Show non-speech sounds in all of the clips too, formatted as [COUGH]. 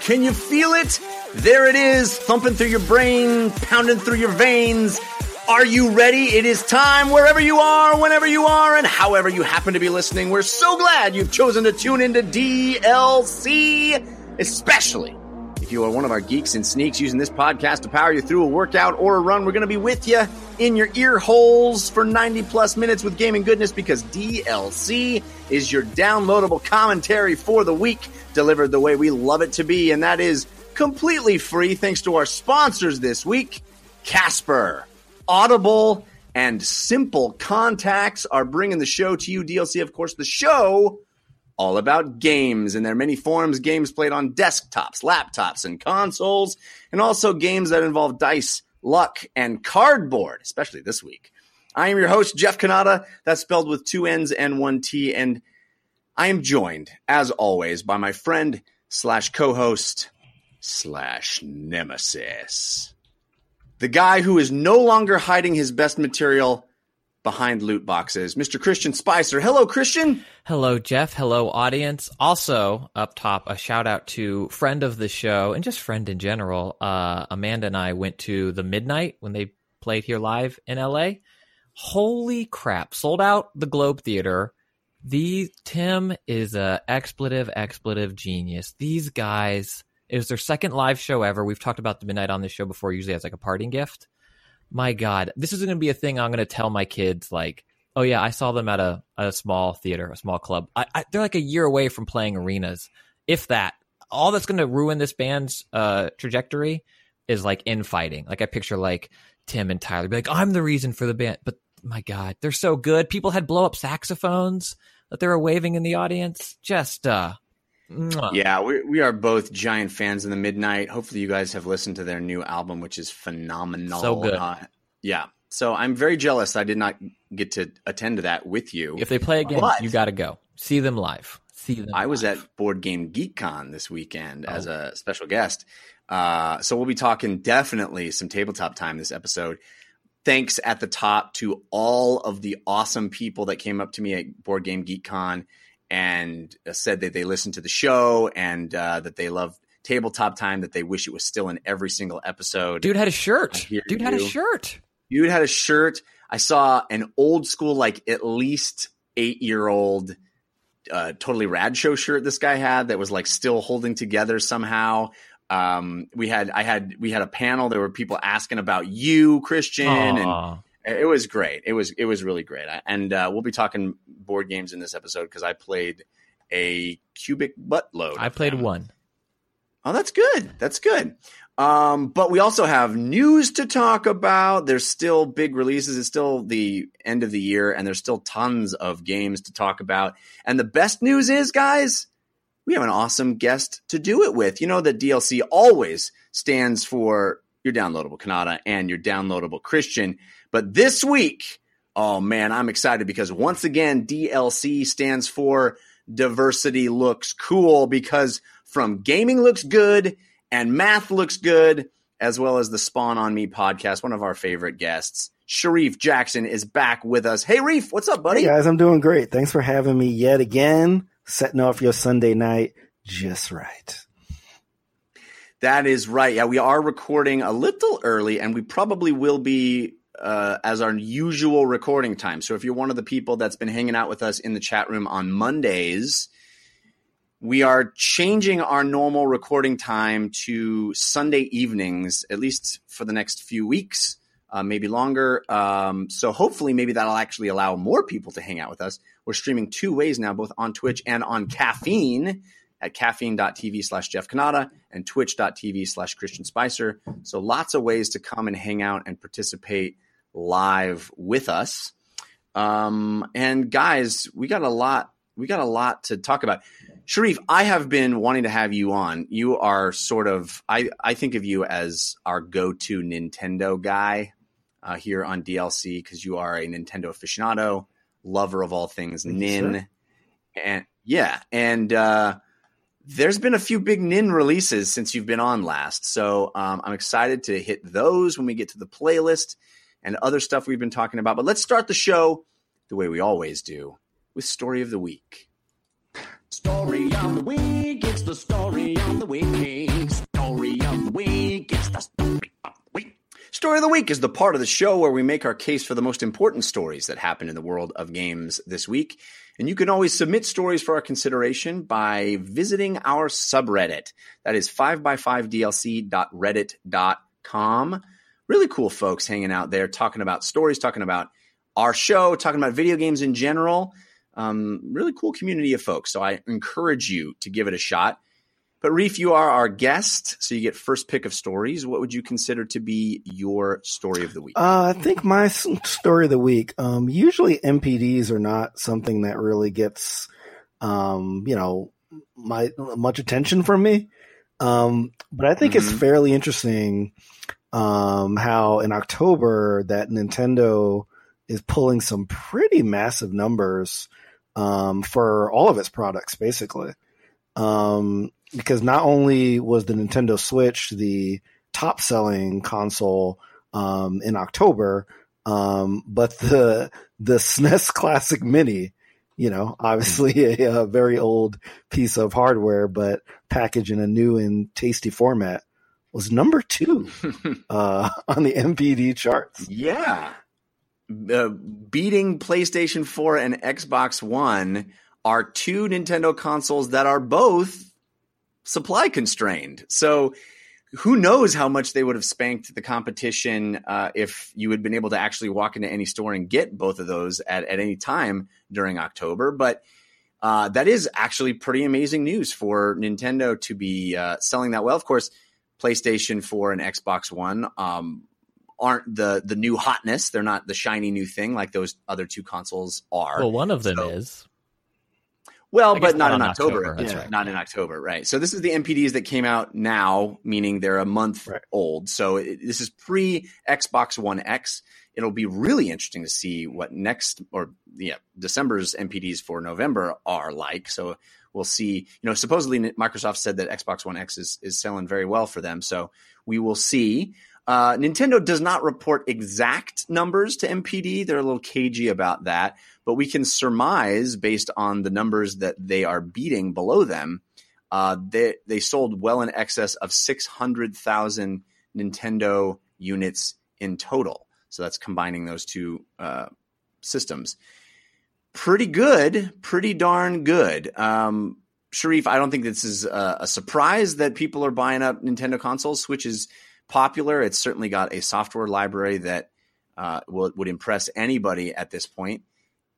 Can you feel it? There it is, thumping through your brain, pounding through your veins. Are you ready? It is time wherever you are, whenever you are, and however you happen to be listening. We're so glad you've chosen to tune into DLC, especially if you are one of our geeks and sneaks using this podcast to power you through a workout or a run. We're going to be with you in your ear holes for 90 plus minutes with gaming goodness because DLC is your downloadable commentary for the week delivered the way we love it to be, and that is completely free thanks to our sponsors this week Casper, Audible, and Simple Contacts are bringing the show to you. DLC, of course, the show all about games and their many forms games played on desktops, laptops, and consoles, and also games that involve dice, luck, and cardboard, especially this week. I am your host, Jeff Cannata. That's spelled with two N's and one T. And I am joined, as always, by my friend slash co host slash nemesis. The guy who is no longer hiding his best material behind loot boxes, Mr. Christian Spicer. Hello, Christian. Hello, Jeff. Hello, audience. Also, up top, a shout out to friend of the show and just friend in general. Uh, Amanda and I went to the Midnight when they played here live in LA. Holy crap! Sold out the Globe Theater. The Tim is a expletive expletive genius. These guys. It was their second live show ever. We've talked about the Midnight on this show before, usually as like a parting gift my god this is going to be a thing i'm going to tell my kids like oh yeah i saw them at a, a small theater a small club I, I, they're like a year away from playing arenas if that all that's going to ruin this band's uh, trajectory is like infighting like i picture like tim and tyler be like i'm the reason for the band but my god they're so good people had blow up saxophones that they were waving in the audience just uh Mwah. Yeah, we we are both giant fans of the Midnight. Hopefully, you guys have listened to their new album, which is phenomenal. So good. Uh, yeah. So I'm very jealous I did not get to attend to that with you. If they play again, but you got to go see them live. See them. I live. was at Board Game Geek Con this weekend oh. as a special guest. Uh, so we'll be talking definitely some tabletop time this episode. Thanks at the top to all of the awesome people that came up to me at Board Game Geek Con and uh, said that they listened to the show and uh, that they love tabletop time that they wish it was still in every single episode. Dude had a shirt. Dude had a shirt. Dude had a shirt. I saw an old school like at least eight year old uh, totally rad show shirt this guy had that was like still holding together somehow um, we had i had we had a panel there were people asking about you christian Aww. and it was great. It was it was really great. And uh, we'll be talking board games in this episode because I played a cubic buttload. I played them. one. Oh, that's good. That's good. Um, but we also have news to talk about. There's still big releases. It's still the end of the year, and there's still tons of games to talk about. And the best news is, guys, we have an awesome guest to do it with. You know that DLC always stands for your downloadable Cannata and your downloadable Christian. But this week, oh man, I'm excited because once again, DLC stands for diversity looks cool because from gaming looks good and math looks good, as well as the Spawn on Me podcast, one of our favorite guests. Shareef Jackson is back with us. Hey, Reef, what's up, buddy? Hey, guys, I'm doing great. Thanks for having me yet again, setting off your Sunday night just right. That is right. Yeah, we are recording a little early, and we probably will be uh, as our usual recording time. So if you're one of the people that's been hanging out with us in the chat room on Mondays, we are changing our normal recording time to Sunday evenings, at least for the next few weeks. Uh, maybe longer. Um, so hopefully, maybe that'll actually allow more people to hang out with us. We're streaming two ways now, both on Twitch and on Caffeine at caffeine.tv slash Jeff Cannata and twitch.tv slash Christian Spicer. So lots of ways to come and hang out and participate live with us. Um, and guys, we got a lot, we got a lot to talk about. Shareef, I have been wanting to have you on. You are sort of, I, I think of you as our go-to Nintendo guy uh, here on DLC because you are a Nintendo aficionado, lover of all things Nin, and yeah, and uh, there's been a few big Nin releases since you've been on last, so um, I'm excited to hit those when we get to the playlist and other stuff we've been talking about. But let's start the show the way we always do with story of the week. Story of the week, it's the story of the week. Story of the week, it's the story of the week. Story of the Week is the part of the show where we make our case for the most important stories that happen in the world of games this week. And you can always submit stories for our consideration by visiting our subreddit. That is 5x5dlc.reddit.com. Really cool folks hanging out there talking about stories, talking about our show, talking about video games in general. Um, really cool community of folks. So I encourage you to give it a shot. But Reef, you are our guest, so you get first pick of stories. What would you consider to be your story of the week? Uh, I think my story of the week. Um, usually NPDs are not something that really gets, um, you know, my much attention from me. Um, but I think it's Mhm. fairly interesting um, how in October that Nintendo is pulling some pretty massive numbers um, for all of its products, basically. Um, because not only was the Nintendo Switch the top selling console um, in October, um, but the the [LAUGHS] SNES Classic Mini, you know, obviously [LAUGHS] a, a very old piece of hardware, but packaged in a new and tasty format, was number two [LAUGHS] uh, on the NPD charts. Yeah. Uh, beating PlayStation 4 and Xbox One are two Nintendo consoles that are both supply constrained. So who knows how much they would have spanked the competition uh, if you had been able to actually walk into any store and get both of those at, at any time during October. But uh, that is actually pretty amazing news for Nintendo to be uh, selling that well. Of course, PlayStation 4 and Xbox One um, aren't the the new hotness. They're not the shiny new thing like those other two consoles are. Well, one of them So- is. Well, I but not not in in October. October, that's Yeah, right. Not in October, right? So this is the NPDs that came out now, meaning they're a month Right. old. So it, this is pre Xbox One X. It'll be really interesting to see what next or yeah December's NPDs for November are like. So we'll see. You know, supposedly Microsoft said that Xbox One X is is selling very well for them. So we will see. Uh, Nintendo does not report exact numbers to NPD. They're a little cagey about that, but we can surmise based on the numbers that they are beating below them. Uh, they they sold well in excess of six hundred thousand Nintendo units in total. So that's combining those two uh, systems. Pretty good, pretty darn good. Um, Shareef, I don't think this is a, a surprise that people are buying up Nintendo consoles. Switch is popular. It's certainly got a software library that uh, will, would impress anybody at this point.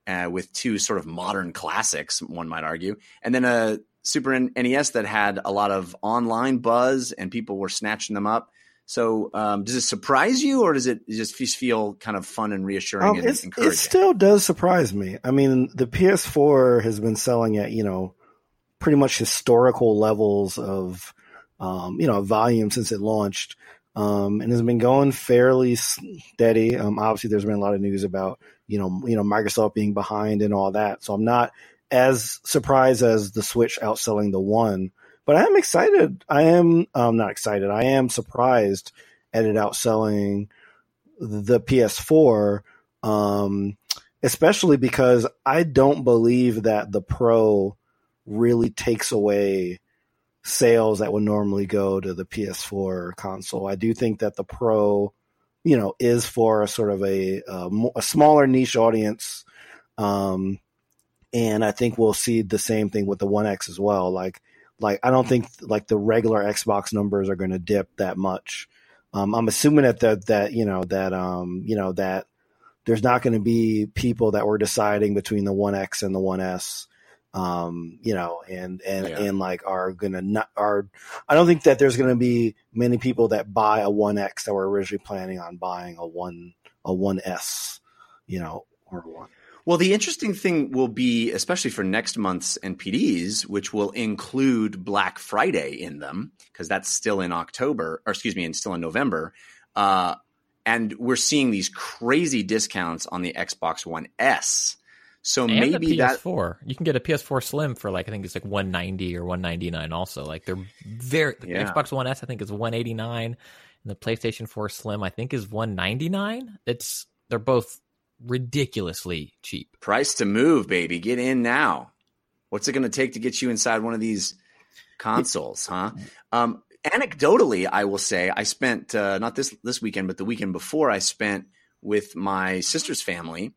Uh, with two sort of modern classics, one might argue, and then a Super NES that had a lot of online buzz and people were snatching them up. So, um, does it surprise you, or does it just feel kind of fun and reassuring Um, and encouraging? it still does surprise me. I mean, the PS4 has been selling at you know pretty much historical levels of um, you know volume since it launched, um, and has been going fairly steady. Um, obviously, there's been a lot of news about you know you know Microsoft being behind and all that, so I'm not as surprised as the Switch outselling the One. But I am excited. I am um, not excited. I am surprised at it outselling the PS4, um, especially because I don't believe that the Pro really takes away sales that would normally go to the PS4 console. I do think that the Pro, you know, is for a sort of a a, a smaller niche audience, um, and I think we'll see the same thing with the One X as well. Like, like I don't think like the regular Xbox numbers are going to dip that much um, I'm assuming that that that you know that um you know that there's not going to be people that were deciding between the One X and the One S. Um, you know, and and Yeah. and like are gonna not are. I don't think that there's going to be many people that buy a One X that were originally planning on buying a one a One S. You know, or one. Well, the interesting thing will be, especially for next month's NPDs, which will include Black Friday in them, because that's still in October, or excuse me, and still in November. Uh, and we're seeing these crazy discounts on the Xbox One S. So and maybe that PS4. You can get a PS4 Slim for like I think it's like 190 or 199. Also, like they're very. The Yeah. Xbox One S I think is 189, and the PlayStation 4 Slim I think is 199. It's they're both ridiculously cheap. price to move, baby. Get in now. What's it going to take to get you inside one of these consoles, huh? Um, anecdotally, I will say I spent uh, not this this weekend, but the weekend before, I spent with my sister's family,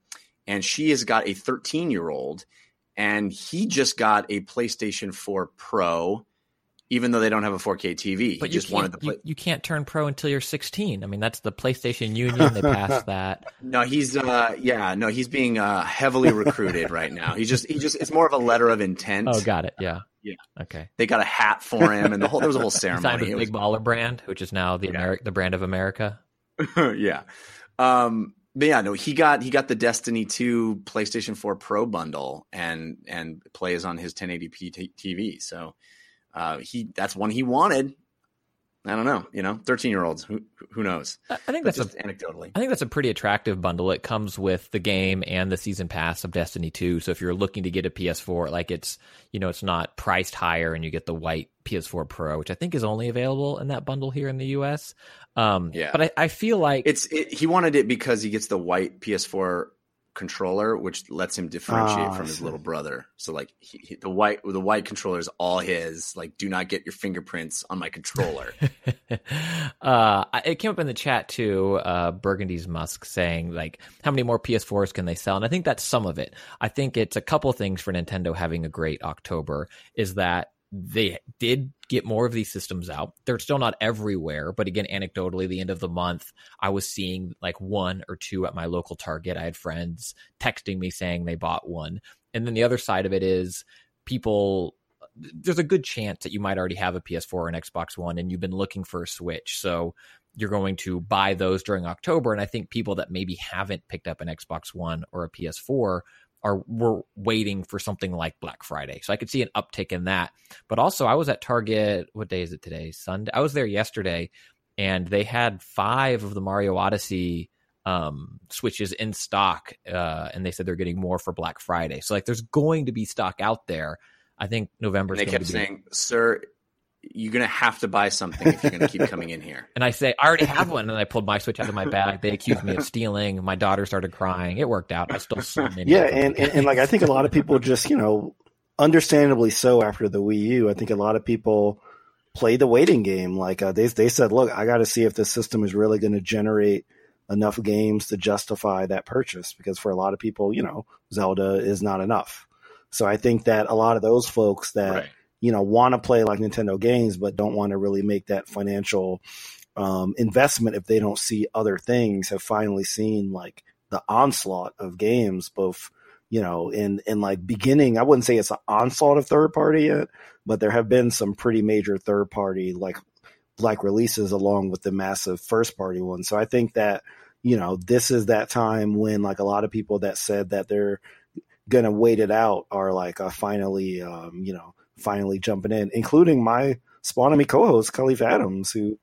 and she has got a 13 year old, and he just got a PlayStation 4 Pro, even though they don't have a 4K TV. But he you just wanted to play. you, you can't turn pro until you're 16. I mean that's the PlayStation Union. They passed [LAUGHS] that. No, he's uh, yeah, no, he's being uh, heavily recruited right now. He just he just it's more of a letter of intent. Oh, got it. Yeah. Yeah. Okay. They got a hat for him, and the whole there was a whole [LAUGHS] ceremony. It was- Big Baller Brand, which is now the Yeah. Ameri- the brand of America. [LAUGHS] yeah. Um, but yeah, no, he got he got the Destiny 2 PlayStation 4 Pro bundle and and plays on his 1080p t- TV. So uh, he that's one he wanted. I don't know, you know, 13 year olds, who who knows? I think But that's a just anecdotally. I think that's a pretty attractive bundle. It comes with the game and the season pass of Destiny 2. So if you're looking to get a PS4, like it's, you know, it's not priced higher and you get the white PS4 Pro, which I think is only available in that bundle here in the US. Um, Yeah. but I, I feel like It's it, he wanted it because he gets the white PS4 controller, which lets him differentiate I from his little brother. So like he, he- the white the white controller is all his. Like, do not get your fingerprints on my controller. [LAUGHS] uh, it came up in the chat too. Uh, Burgundy's Musk saying like, how many more PS4s can they sell? And I think that's some of it. I think it's a couple things for Nintendo having a great October. Is that they did get more of these systems out. They're still not everywhere, but again, anecdotally, the end of the month, I was seeing like one or two at my local Target. I had friends texting me saying they bought one. And then the other side of it is people there's a good chance that you might already have a PS4 or an Xbox One and you've been looking for a Switch. So you're going to buy those during October. And I think people that maybe haven't picked up an Xbox One or a PS4 are were waiting for something like Black Friday. So I could see an uptick in that. But also I was at Target, what day is it today? Sunday. I was there yesterday and they had five of the Mario Odyssey um switches in stock uh and they said they're getting more for Black Friday. So like there's going to be stock out there. I think November they kept be saying, "Sir, you're gonna have to buy something if you're gonna keep coming in here." [LAUGHS] And I say, I already have one. And I pulled my Switch out of my bag. They accused me of stealing. My daughter started crying. It worked out. I still sold many. Yeah, and, and and like I think a lot of people just you know, understandably so after the Wii U. I think a lot of people play the waiting game. Like uh, they they said, look, I got to see if this system is really going to generate enough games to justify that purchase. Because for a lot of people, you know, Zelda is not enough. So I think that a lot of those folks that Right. You know want to play like Nintendo games but don't want to really make that financial um, investment if they don't see other things have finally seen like the onslaught of games both you know in in like beginning I wouldn't say it's an onslaught of third party yet but there have been some pretty major third party like like releases along with the massive first party ones. So I think that you know this is that time when like a lot of people that said that they're gonna wait it out are like uh, finally um, you know finally jumping in including my Spawn on Me co-host Kahlief Adams who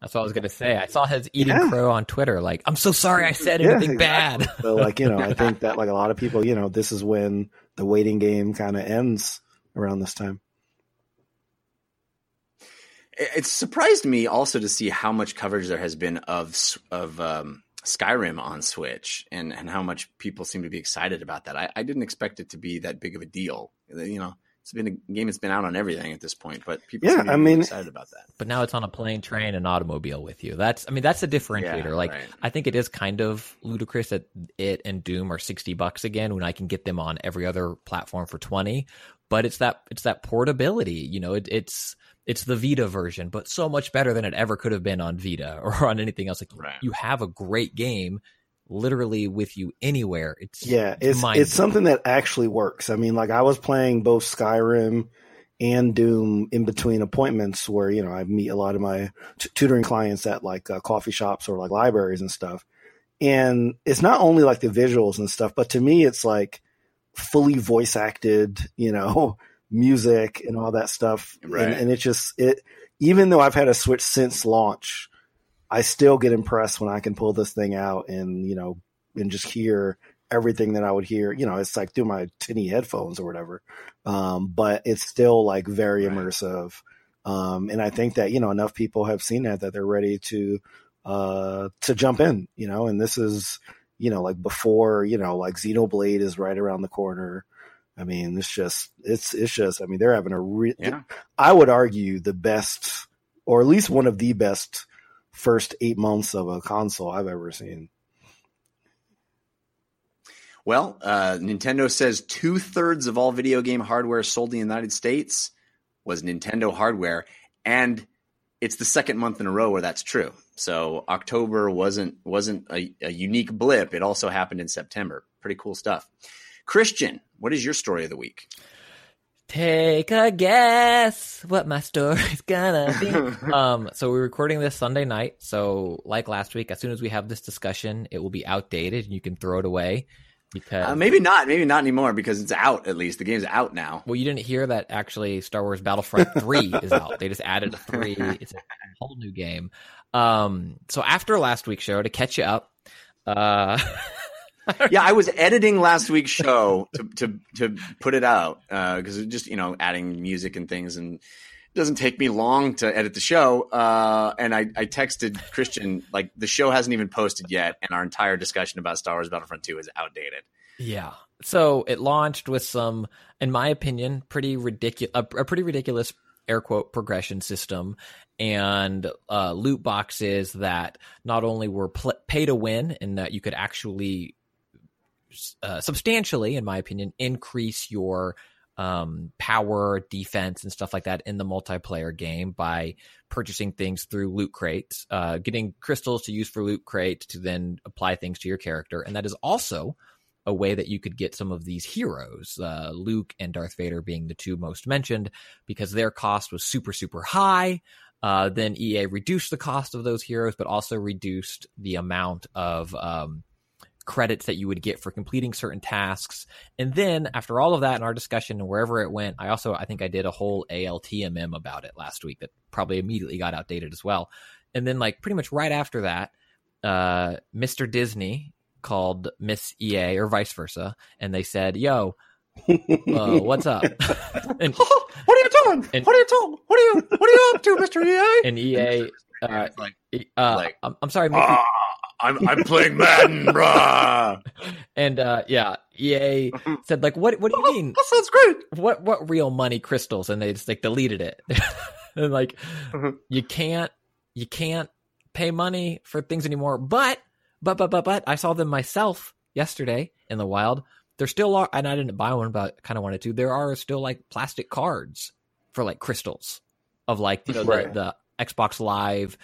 That's what I was going to say. I saw his eating Yeah. crow on Twitter. Like, I'm so sorry I said Yeah, anything exactly. bad. [LAUGHS] So like, you know, I think that like a lot of people, you know, this is when the waiting game kind of ends around this time. It it surprised me also to see how much coverage there has been of of um, Skyrim on Switch, and and how much people seem to be excited about that. I, I didn't expect it to be that big of a deal. You know, it's been a game that's been out on everything at this point, but people Yeah, seem to I be mean- excited about that. but now it's on a plane, train, and automobile with you. That's, I mean, that's a differentiator. Yeah, like, right. I think it is kind of ludicrous that it and Doom are 60 bucks again when I can get them on every other platform for 20. but it's that it's that portability. You know, it, it's it's the Vita version, but so much better than it ever could have been on Vita [LAUGHS] or on anything else. Like Right. you have a great game literally with you anywhere. It's Yeah, it's mind- it's something that actually works. I mean, like I was playing both Skyrim and Doom in between appointments where you know I meet a lot of my t- tutoring clients at like uh, coffee shops or like libraries and stuff. And it's not only like the visuals and stuff, but to me, it's like fully voice acted, you know, [LAUGHS] music and all that stuff. Right. And, and it just it even though I've had a Switch since launch, I still get impressed when I can pull this thing out and you know and just hear everything that I would hear. You know, it's like through my tinny headphones or whatever. Um, but it's still like very immersive. Um, and I think that you know enough people have seen that that they're ready to uh to jump in. You know, and this is you know like before you know like Xenoblade is right around the corner. I mean, it's just it's it's just. I mean, they're having a re- Yeah. I would argue the best, or at least one of the best first eight months of a console I've ever seen. Well, uh, Nintendo says two thirds of all video game hardware sold in the United States was Nintendo hardware, and it's the second month in a row where that's true. So October wasn't wasn't a, a unique blip; it also happened in September. Pretty cool stuff. Christian, what is your story of the week? Take a guess what my story's gonna be. [LAUGHS] um, so we're recording this Sunday night. So, like last week, as soon as we have this discussion, it will be outdated and you can throw it away because. Uh, maybe not, maybe not anymore because it's out. At least the game's out now. well, you didn't hear that actually Star Wars Battlefront 3 is out. They just added a 3. [LAUGHS] It's a whole new game. Um, so after last week's show, to catch you up, uh, [LAUGHS] [LAUGHS] yeah, I was editing last week's show to to, to put it out because it just you know adding music and things and it doesn't take me long to edit the show. Uh, and I, I texted Christian like the show hasn't even posted yet, and our entire discussion about Star Wars Battlefront Two is outdated. Yeah. So it launched with some, in my opinion, pretty ridiculous, a, a pretty ridiculous air quote progression system and uh, loot boxes that not only were pl- pay to win and that you could actually uh, substantially, in my opinion, increase your um, power, defense, and stuff like that in the multiplayer game by purchasing things through loot crates, uh, getting crystals to use for loot crates to then apply things to your character, and that is also a way that you could get some of these heroes, uh, Luke and Darth Vader being the two most mentioned, because their cost was super, super high. Uh, then EA reduced the cost of those heroes, but also reduced the amount of um, credits that you would get for completing certain tasks. And then after all of that in our discussion and wherever it went, I also I think I did a whole ALTMM about it last week that probably immediately got outdated as well. And then like pretty much right after that, uh, Mr. Disney called Miss EA or vice versa, and they said, "Yo, uh, [LAUGHS] what's up?" [LAUGHS] and, [LAUGHS] what are you doing? And- what are you doing? What are you What are you up to, Mister EA? and EA, uh, like, uh, like- I'm, I'm sorry, Mickey. I'm I'm playing Madden, [LAUGHS] bruh. and uh, yeah, EA said like, "What? What do you [LAUGHS] mean? That sounds great. what what real money crystals and they just like deleted it [LAUGHS] and like Mhm. you can't you can't pay money for things anymore but but but but but i saw them myself yesterday in the wild there still are and i didn't buy one but kind of wanted to there are still like plastic cards for like crystals of like you know Right. the, the xbox live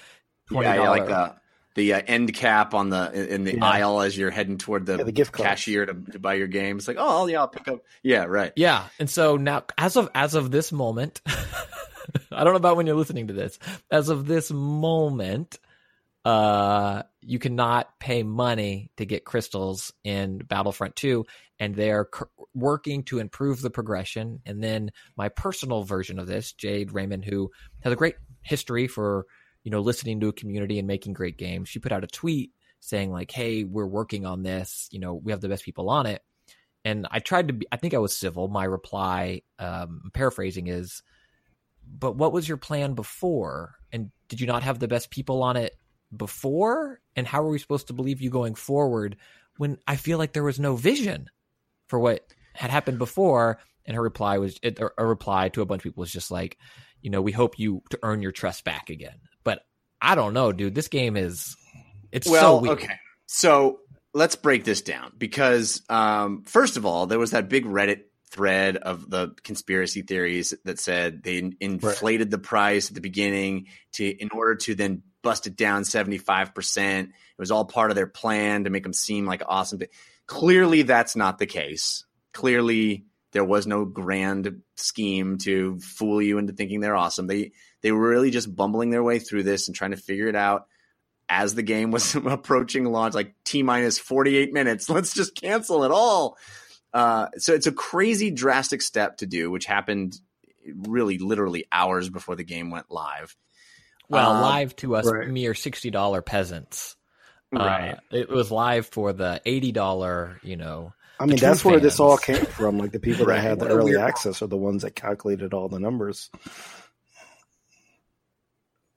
$20 Yeah, yeah, like the the uh, end cap on the in the Yeah. aisle as you're heading toward the, Yeah, the gift cashier to, to buy your game. It's like, oh yeah, I'll pick up. Yeah, right. Yeah, and so now, as of as of this moment, [LAUGHS] I don't know about when you're listening to this. As of this moment, uh, you cannot pay money to get crystals in Battlefront 2, and they are c- working to improve the progression. And then my personal version of this, Jade Raymond, who has a great history for you know listening to a community and making great games, she put out a tweet saying like, "Hey, we're working on this. You know, we have the best people on it." and I tried to be, I think I was civil. My reply, um, paraphrasing is, but what was your plan before? And did you not have the best people on it before? And how are we supposed to believe you going forward when I feel like there was no vision for what had happened before? And her reply was, a reply to a bunch of people was just like, you know, we hope you to earn your trust back again. I don't know, dude. This game is, it's so Well, weird. okay. So let's break this down because um, first of all, there was that big Reddit thread of the conspiracy theories that said they in- inflated the price at the beginning to in order to then bust it down 75%. It was all part of their plan to make them seem like awesome. But clearly that's not the case. Clearly there was no grand scheme to fool you into thinking they're awesome. They they were really just bumbling their way through this and trying to figure it out as the game was [LAUGHS] approaching launch, like T minus 48 minutes. [LAUGHS] Let's just cancel it all. Uh, so it's a crazy drastic step to do, which happened really literally hours before the game went live. Well, Um, live to us right. mere sixty dollar peasants. Right. Uh, it was live for the eighty dollar, you know. I mean, true that's where this all came from. Like the people [LAUGHS] Right. that had the early access are the ones that calculated all the numbers.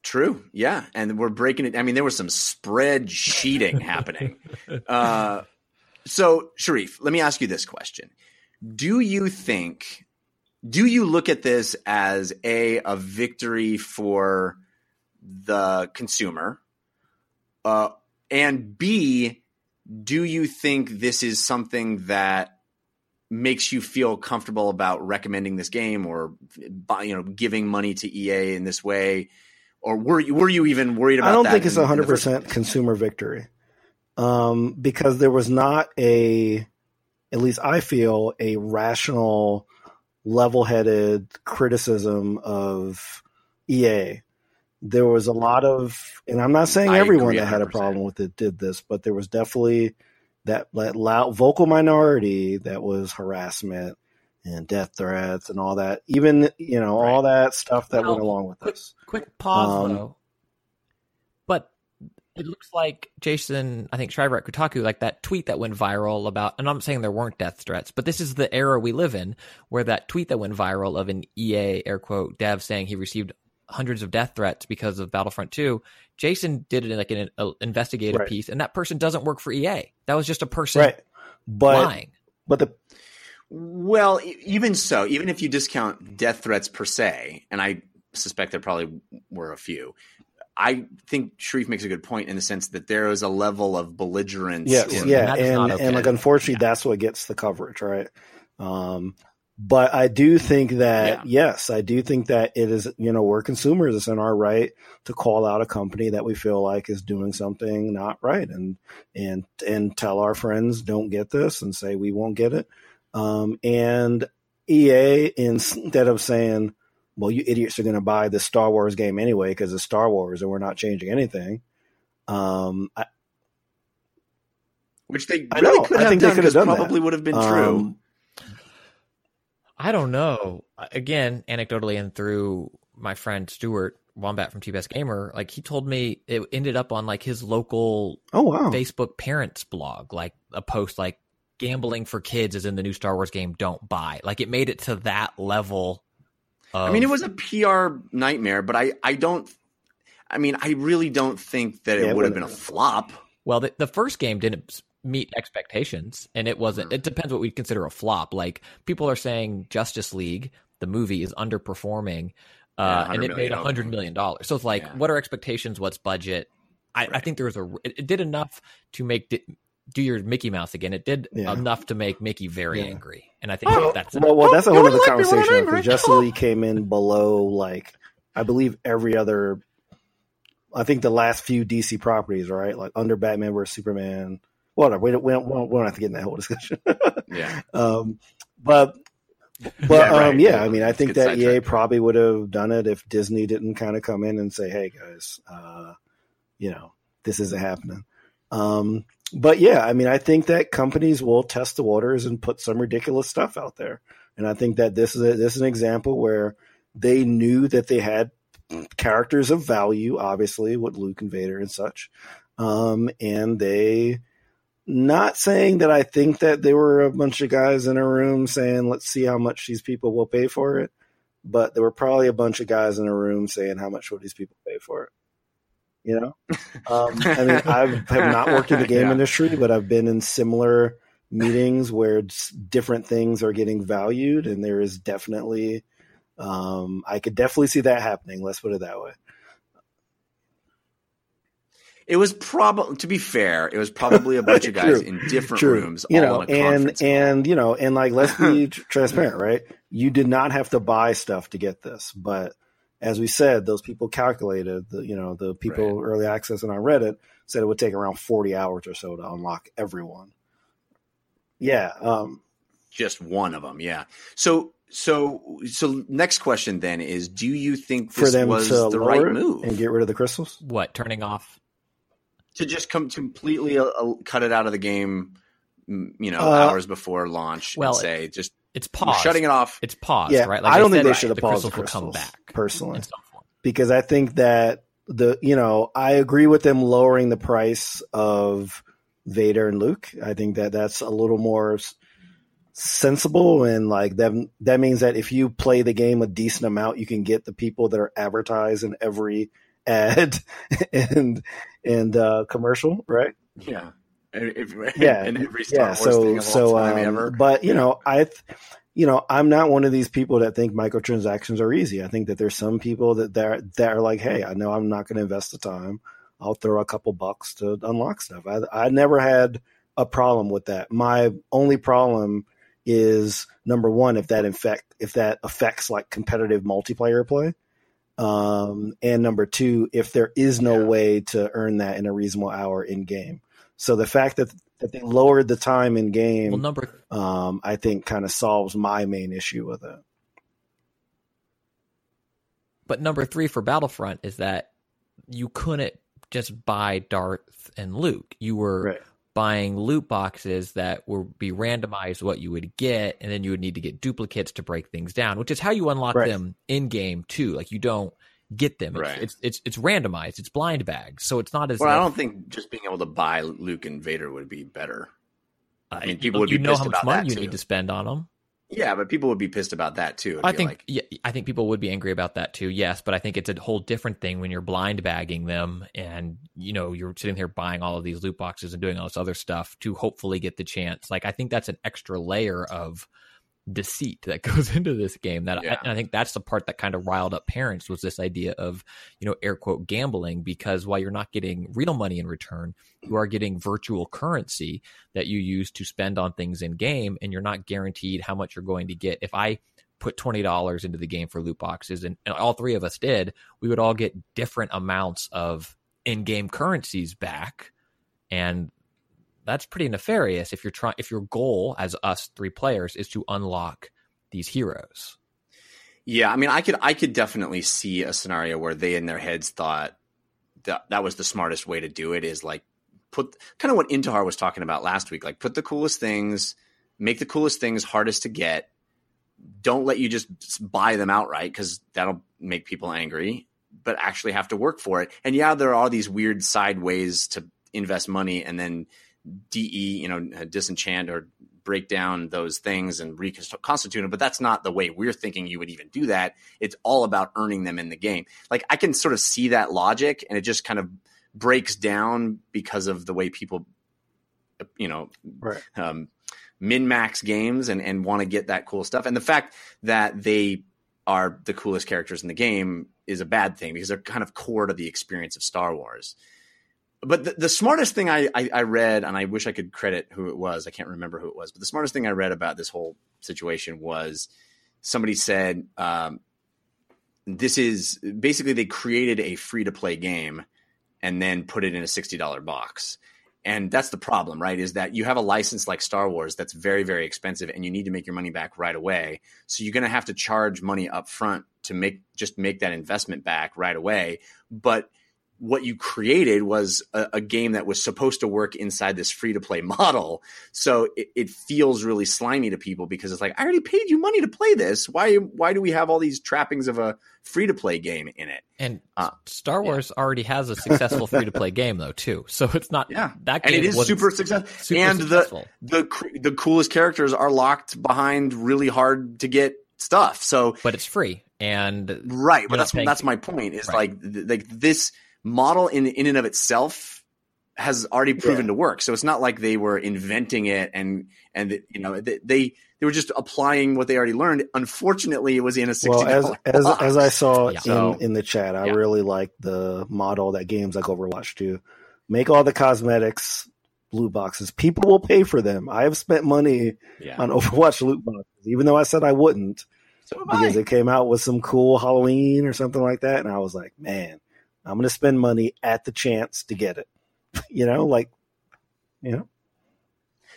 True. Yeah. And we're breaking it. I mean, there was some spread sheeting [LAUGHS] happening. Uh, so, Shareef, let me ask you this question. Do you think, do you look at this as A, a victory for the consumer? Uh, and B, do you think this is something that makes you feel comfortable about recommending this game or you know giving money to EA in this way or were you were you even worried about that? I don't think it's in- a in the hundred percent consumer victory, um, because there was not a, at least I feel, a rational, level-headed criticism of EA. There was a lot of, and I'm not saying I everyone that had a problem with it did this, but there was definitely that, that loud vocal minority that was harassment and death threats and all that. Even you know all that stuff that Well, went along with quick- this. Quick pause Um, though. But it looks like Jason, I think Schreier at Kotaku, like that tweet that went viral about, and I'm saying there weren't death threats, but this is the era we live in where that tweet that went viral of an EA air quote dev saying he received hundreds of death threats because of Battlefront 2. Jason did it in like an uh, investigative Right. piece, and that person doesn't work for EA. That was just a person Right, but lying. but the Well, even so, even if you discount death threats per se, and I suspect there probably were a few, I think Shareef makes a good point in the sense that there is a level of belligerence. Yes, in- yeah, that is and not and like unfortunately, that's what gets the coverage, right? Um, but I do think that yes, I do think that it is. You know, we're consumers; it's in our right to call out a company that we feel like is doing something not right, and and and tell our friends don't get this, and say we won't get it. Um, and EA instead of saying, "Well, you idiots are going to buy this Star Wars game anyway because it's Star Wars and we're not changing anything," um, I, which they I really know. could I have think they done. could have because done that. probably would have been Um, true. I don't know. Again, anecdotally and through my friend Stuart Wombat from TBS Gamer, like he told me it ended up on like his local oh wow, Facebook parents blog, like a post like gambling for kids is in the new Star Wars game, don't buy. Like it made it to that level. Of, I mean, it was a PR nightmare, but I, I don't. I mean, I really don't think that it Yeah, it would have been a flop. well, the, the first game didn't meet expectations, and it wasn't. Hmm. It depends what we consider a flop. Like people are saying, Justice League, the movie, is underperforming, uh, 100 and it made million a hundred over. million dollars. So it's like, Yeah. what are expectations? What's budget? I, I think there was a. It, it did enough to make di- do your Mickey Mouse again. It did Yeah. enough to make Mickey very Yeah. angry, and I think Well, that's well, well, that's a whole other like me when conversation angry. because Justice League came in below, like I believe every other. I think the last few DC properties, right? Like under Batman vs Superman. Whatever. We don't, we don't, we don't we don't have to get in that whole discussion. [LAUGHS] Yeah, [LAUGHS] um, but but Yeah, right. um, yeah, I mean, I Let's think that EA sidetracked. probably would have done it if Disney didn't kind of come in and say, "Hey guys, uh, you know, this isn't happening." Um, but yeah, I mean, I think that companies will test the waters and put some ridiculous stuff out there, and I think that this is a, this is an example where they knew that they had characters of value, obviously with Luke and Vader and such, um, and they not saying that I think that there were a bunch of guys in a room saying, let's see how much these people will pay for it. But there were probably a bunch of guys in a room saying, how much will these people pay for it? You know? [LAUGHS] Um, I mean, I have not worked in the game Yeah. industry, but I've been in similar meetings where different things are getting valued. And there is definitely, um, I could definitely see that happening. Let's put it that way. It was probably, to be fair, it was probably a bunch of [LAUGHS] guys in different True. rooms, you all know, and and you know, and like let's be [LAUGHS] transparent, right? You did not have to buy stuff to get this, but as we said, those people calculated the you know the people early access and on Reddit said it would take around forty hours or so to unlock everyone. Yeah, um, just one of them. Yeah. So, so, so next question then is: Do you think for them was to the right move and get rid of the crystals. What turning off? to just come completely uh, uh, cut it out of the game? You know, Uh, hours before launch, well, and say just It's we're paused. shutting it off. It's paused, Yeah, right? I don't think they should have the paused the crystals will come back personally. in some form. because I think that the you know I agree with them lowering the price of Vader and Luke. I think that that's a little more sensible and like that that means that if you play the game a decent amount, you can get the people that are advertised in every [LAUGHS] ad and and uh, commercial, right? Yeah. [LAUGHS] Yeah, and every Star yeah Wars so thing of so all time um, ever. but you know i th- you know i'm not one of these people that think microtransactions are easy. I think that there's some people that that, that are like hey i know i'm not going to invest the time. I'll throw a couple bucks to unlock stuff. I i never had a problem with that. My only problem is number one if that infect if that affects like competitive multiplayer play um and number two if there is no Yeah. way to earn that in a reasonable hour in game so the fact that that they lowered the time in game, Well, number um, I think, kind of solves my main issue with it. But number three for Battlefront is that you couldn't just buy Darth and Luke. You were Right. buying loot boxes that would be randomized what you would get, and then you would need to get duplicates to break things down, which is how you unlock Right. them in game too. Like you don't get them. It's, Right. it's it's it's randomized. It's blind bags, so it's not as well, I don't think just being able to buy Luke and Vader would be better. I mean, people would you be know pissed how much about money that you too. need to spend on them. Yeah, but people would be pissed about that too. I think like, yeah, I think people would be angry about that too. Yes, but I think it's a whole different thing when you're blind bagging them and you know you're sitting here buying all of these loot boxes and doing all this other stuff to hopefully get the chance. Like I think that's an extra layer of deceit that [LAUGHS] goes into this game that Yeah. I, and I think that's the part that kind of riled up parents was this idea of you know air quote gambling because while you're not getting real money in return you are getting virtual currency that you use to spend on things in game and you're not guaranteed how much you're going to get if i put $20 into the game for loot boxes and, and all three of us did we would all get different amounts of in-game currencies back and that's pretty nefarious if you're trying if your goal as us three players is to unlock these heroes Yeah, I mean, I could I could definitely see a scenario where they in their heads thought that that was the smartest way to do it is like put kind of what Intihar was talking about last week, like put the coolest things, make the coolest things hardest to get. Don't let you just buy them outright because that'll make people angry, but actually have to work for it. And yeah, there are all these weird side ways to invest money and then de you know disenchant or break down those things and reconstitute them but that's not the way we're thinking you would even do that it's all about earning them in the game like i can sort of see that logic and it just kind of breaks down because of the way people you know Right. um, min max games and, and want to get that cool stuff. And the fact that they are the coolest characters in the game is a bad thing because they're kind of core to the experience of Star Wars. But the, the smartest thing I, I, I read, and I wish I could credit who it was, I can't remember who it was, but the smartest thing I read about this whole situation was somebody said, um, this is basically they created a free to play game and then put it in a $60 box. And that's the problem right is that you have a license like star wars that's very very expensive and you need to make your money back right away. So you're going to have to charge money up front to make just make that investment back right away. But what you created was a, a game that was supposed to work inside this free to play model so it, it feels really slimy to people because it's like i already paid you money to play this why why do we have all these trappings of a free to play game in it And Uh, Star Wars already has a successful [LAUGHS] free to play game though too. So it's not Yeah. that and game it is super successful. super and successful. the the cr- the coolest characters are locked behind really hard to get stuff. So but it's free and right, but that's paying- that's my point. Is Right. like like this model in in and of itself has already proven Yeah. to work. So it's not like they were inventing it and and you know they, they they were just applying what they already learned. Unfortunately, it was in a sixty Well, as as as I saw Yeah. So- in in the chat, I Yeah. really like the model that games like Overwatch do. make all the cosmetics loot boxes. People will pay for them. I have spent money Yeah. on Overwatch loot boxes, even though I said I wouldn't, So because I. it came out with some cool Halloween or something like that, and I was like, man, I'm going to spend money at the chance to get it. you know, like, you know,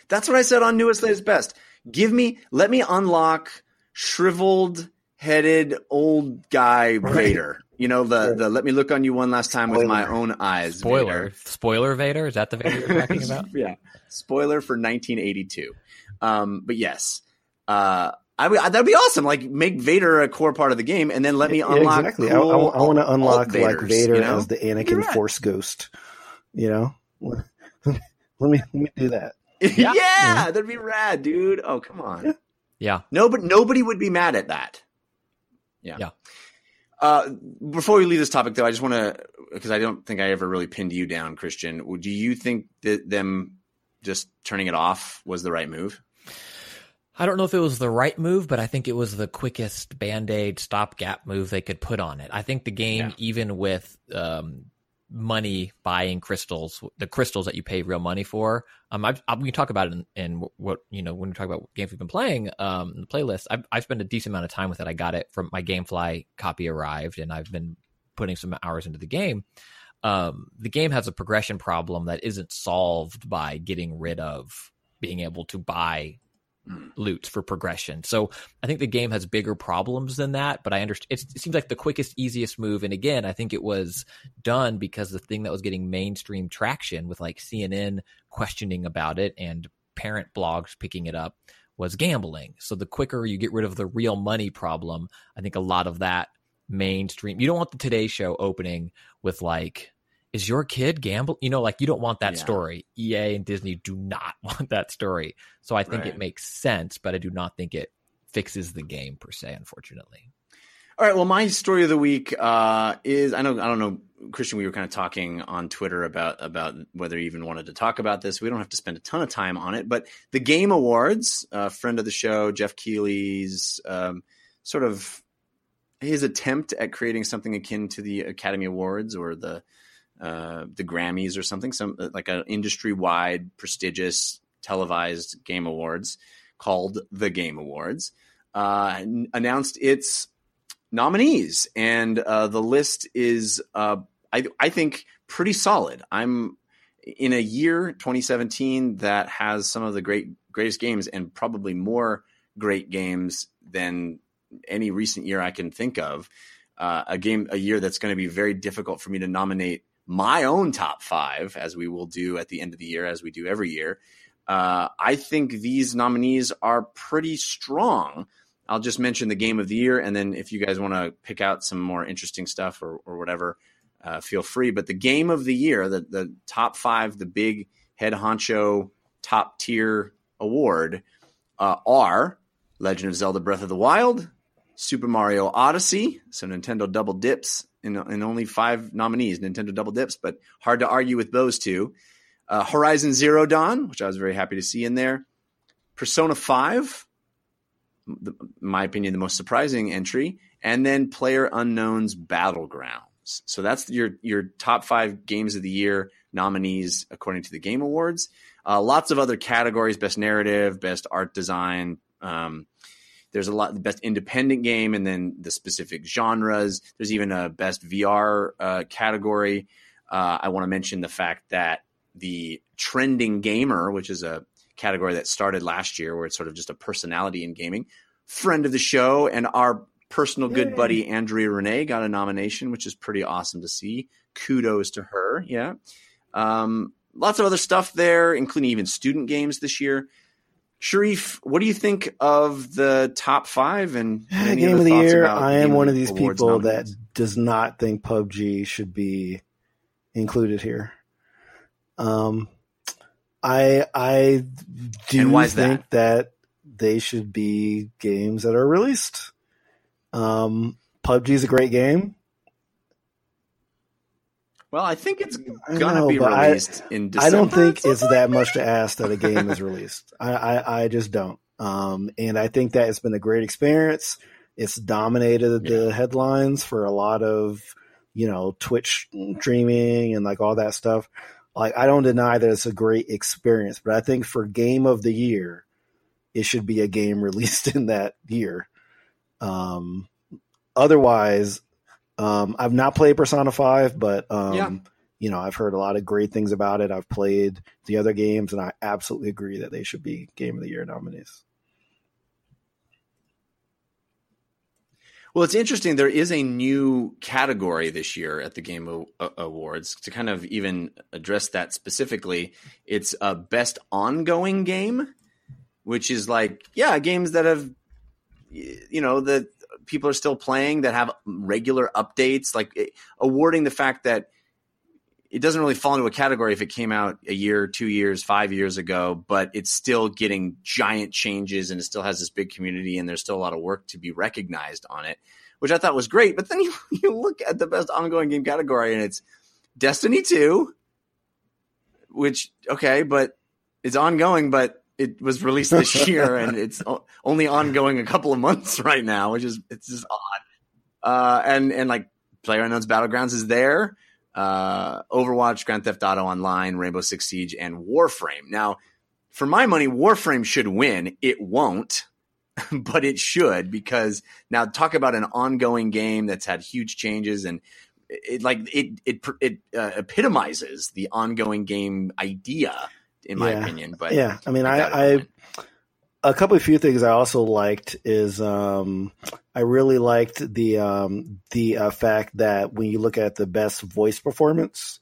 That's what I said on Newest Latest Best. Give me, let me unlock shriveled headed old guy Right. Vader. You know, the, Right. the let me look on you one last time with my own eyes. Spoiler, Vader. spoiler Vader. Is that the Vader you're talking [LAUGHS] about? yeah. Spoiler for 1982. Um, but yes, uh, I would, that'd be awesome. Like make Vader a core part of the game and then let me Yeah, unlock. exactly. Cool I, want to unlock alt like Vader you know? as the Anakin right. Force Ghost. You know, [LAUGHS] let me let me do that. [LAUGHS] yeah, Yeah. that'd be rad, dude. Oh, come on. Yeah. Yeah. Nobody, nobody would be mad at that. Yeah. Yeah. Uh, before we leave this topic, though, I just want to because I don't think I ever really pinned you down, Christian. Do you think that them just turning it off was the right move? I don't know if it was the right move, but I think it was the quickest band aid stopgap move they could put on it. I think the game, Yeah. even with um, money buying crystals, the crystals that you pay real money for, um, I've, I, we can talk about it in, in what you know when we talk about games we've been playing. Um, in the playlist, I've, I've spent a decent amount of time with it. I got it from my GameFly copy arrived, and I've been putting some hours into the game. Um, the game has a progression problem that isn't solved by getting rid of being able to buy Mm. loot for progression. So I think the game has bigger problems than that, but I understand it seems like the quickest, easiest move. And again, I think it was done because the thing that was getting mainstream traction with like CNN questioning about it and parent blogs picking it up was gambling. So the quicker you get rid of the real money problem, I think a lot of that mainstream. You don't want the Today Show opening with like, is your kid gamble? You know, like you don't want that Yeah. story. EA and Disney do not [LAUGHS] want that story. So I think Right. it makes sense, but I do not think it fixes the game per se, unfortunately. All right. Well, my story of the week uh, is I know I don't know, Christian. We were kind of talking on Twitter about about whether you even wanted to talk about this. We don't have to spend a ton of time on it, but the Game Awards, a friend of the show, Geoff Keighley's um, sort of his attempt at creating something akin to the Academy Awards or the uh, the Grammys or something, some like an industry wide prestigious televised game awards called the Game Awards, uh, announced its nominees, and uh, the list is, uh, I, I think, pretty solid. I'm in a year 2017 that has some of the great greatest games and probably more great games than any recent year I can think of. Uh, a game, a year that's going to be very difficult for me to nominate my own top five, as we will do at the end of the year, as we do every year. Uh, I think these nominees are pretty strong. I'll just mention the game of the year, and then if you guys want to pick out some more interesting stuff or, or whatever, uh, feel free. But the game of the year, the the top five, the big head honcho top tier award uh, are Legend of Zelda: Breath of the Wild, Super Mario Odyssey. So Nintendo double dips in, in only five nominees. Nintendo double dips, but hard to argue with those two. Uh, Horizon Zero Dawn, which I was very happy to see in there. Persona Five, the, my opinion, the most surprising entry, and then PlayerUnknown's Battlegrounds. So that's your your top five games of the year nominees according to the Game Awards. Uh, lots of other categories: best narrative, best art design. Um, there's a lot the best independent game, and then the specific genres. There's even a best VR uh, category. Uh, I want to mention the fact that the trending gamer, which is a category that started last year, where it's sort of just a personality in gaming. Friend of the show and our personal good buddy Andrea Renee got a nomination, which is pretty awesome to see. Kudos to her. Yeah. Um, lots of other stuff there, including even student games this year. Shareef, what do you think of the top five and [SIGHS] Game of the year. I am one of these people that does not think PUBG should be included here. Um, I I do And why is think that? they should be games that are released. Um, PUBG is a great game. Well, I think it's I gonna know, be but I- released in December. I don't think it's that much to ask that a game is [LAUGHS] released. I, I, I just don't. Um, and I think that it's been a great experience. It's dominated the headlines for a lot of, you know, Twitch streaming and like all that stuff. like I don't deny that it's a great experience, but I think for game of the year, it should be a game [LAUGHS] released in that year. Um, otherwise, um, I've not played Persona Five, but um, Yeah. you know I've heard a lot of great things about it. I've played the other games, and I absolutely agree that they should be game of the year nominees. Well, it's interesting. There is a new category this year at the Game Awards to kind of even address that specifically. It's a best ongoing game, which is like, yeah, games that have, you know, that people are still playing that have regular updates, like eh, awarding the fact that it doesn't really fall into a category if it came out a year, two years, five years ago, but it's still getting giant changes and it still has this big community and there's still a lot of work to be recognized on it, which I thought was great. But then [LAUGHS] you, you look at the best ongoing game category and it's Destiny 2, which, okay, but it's ongoing, but it was released this [LAUGHS] year and it's only ongoing a couple of months [LAUGHS] right now, which is, it's just odd. Uh, and, and like PlayerUnknown's Battlegrounds is there uh, Overwatch, Grand Theft Auto Online, Rainbow Six Siege, and Warframe. Now, for my money, Warframe should win. It won't, [LAUGHS] but it should because now talk about an ongoing game that's had huge changes and it like it it it uh, epitomizes the ongoing game idea, in my Yeah. opinion. But yeah, I mean, I, I a couple of few things I also liked is um, I really liked the um, the uh, fact that when you look at the best voice performance,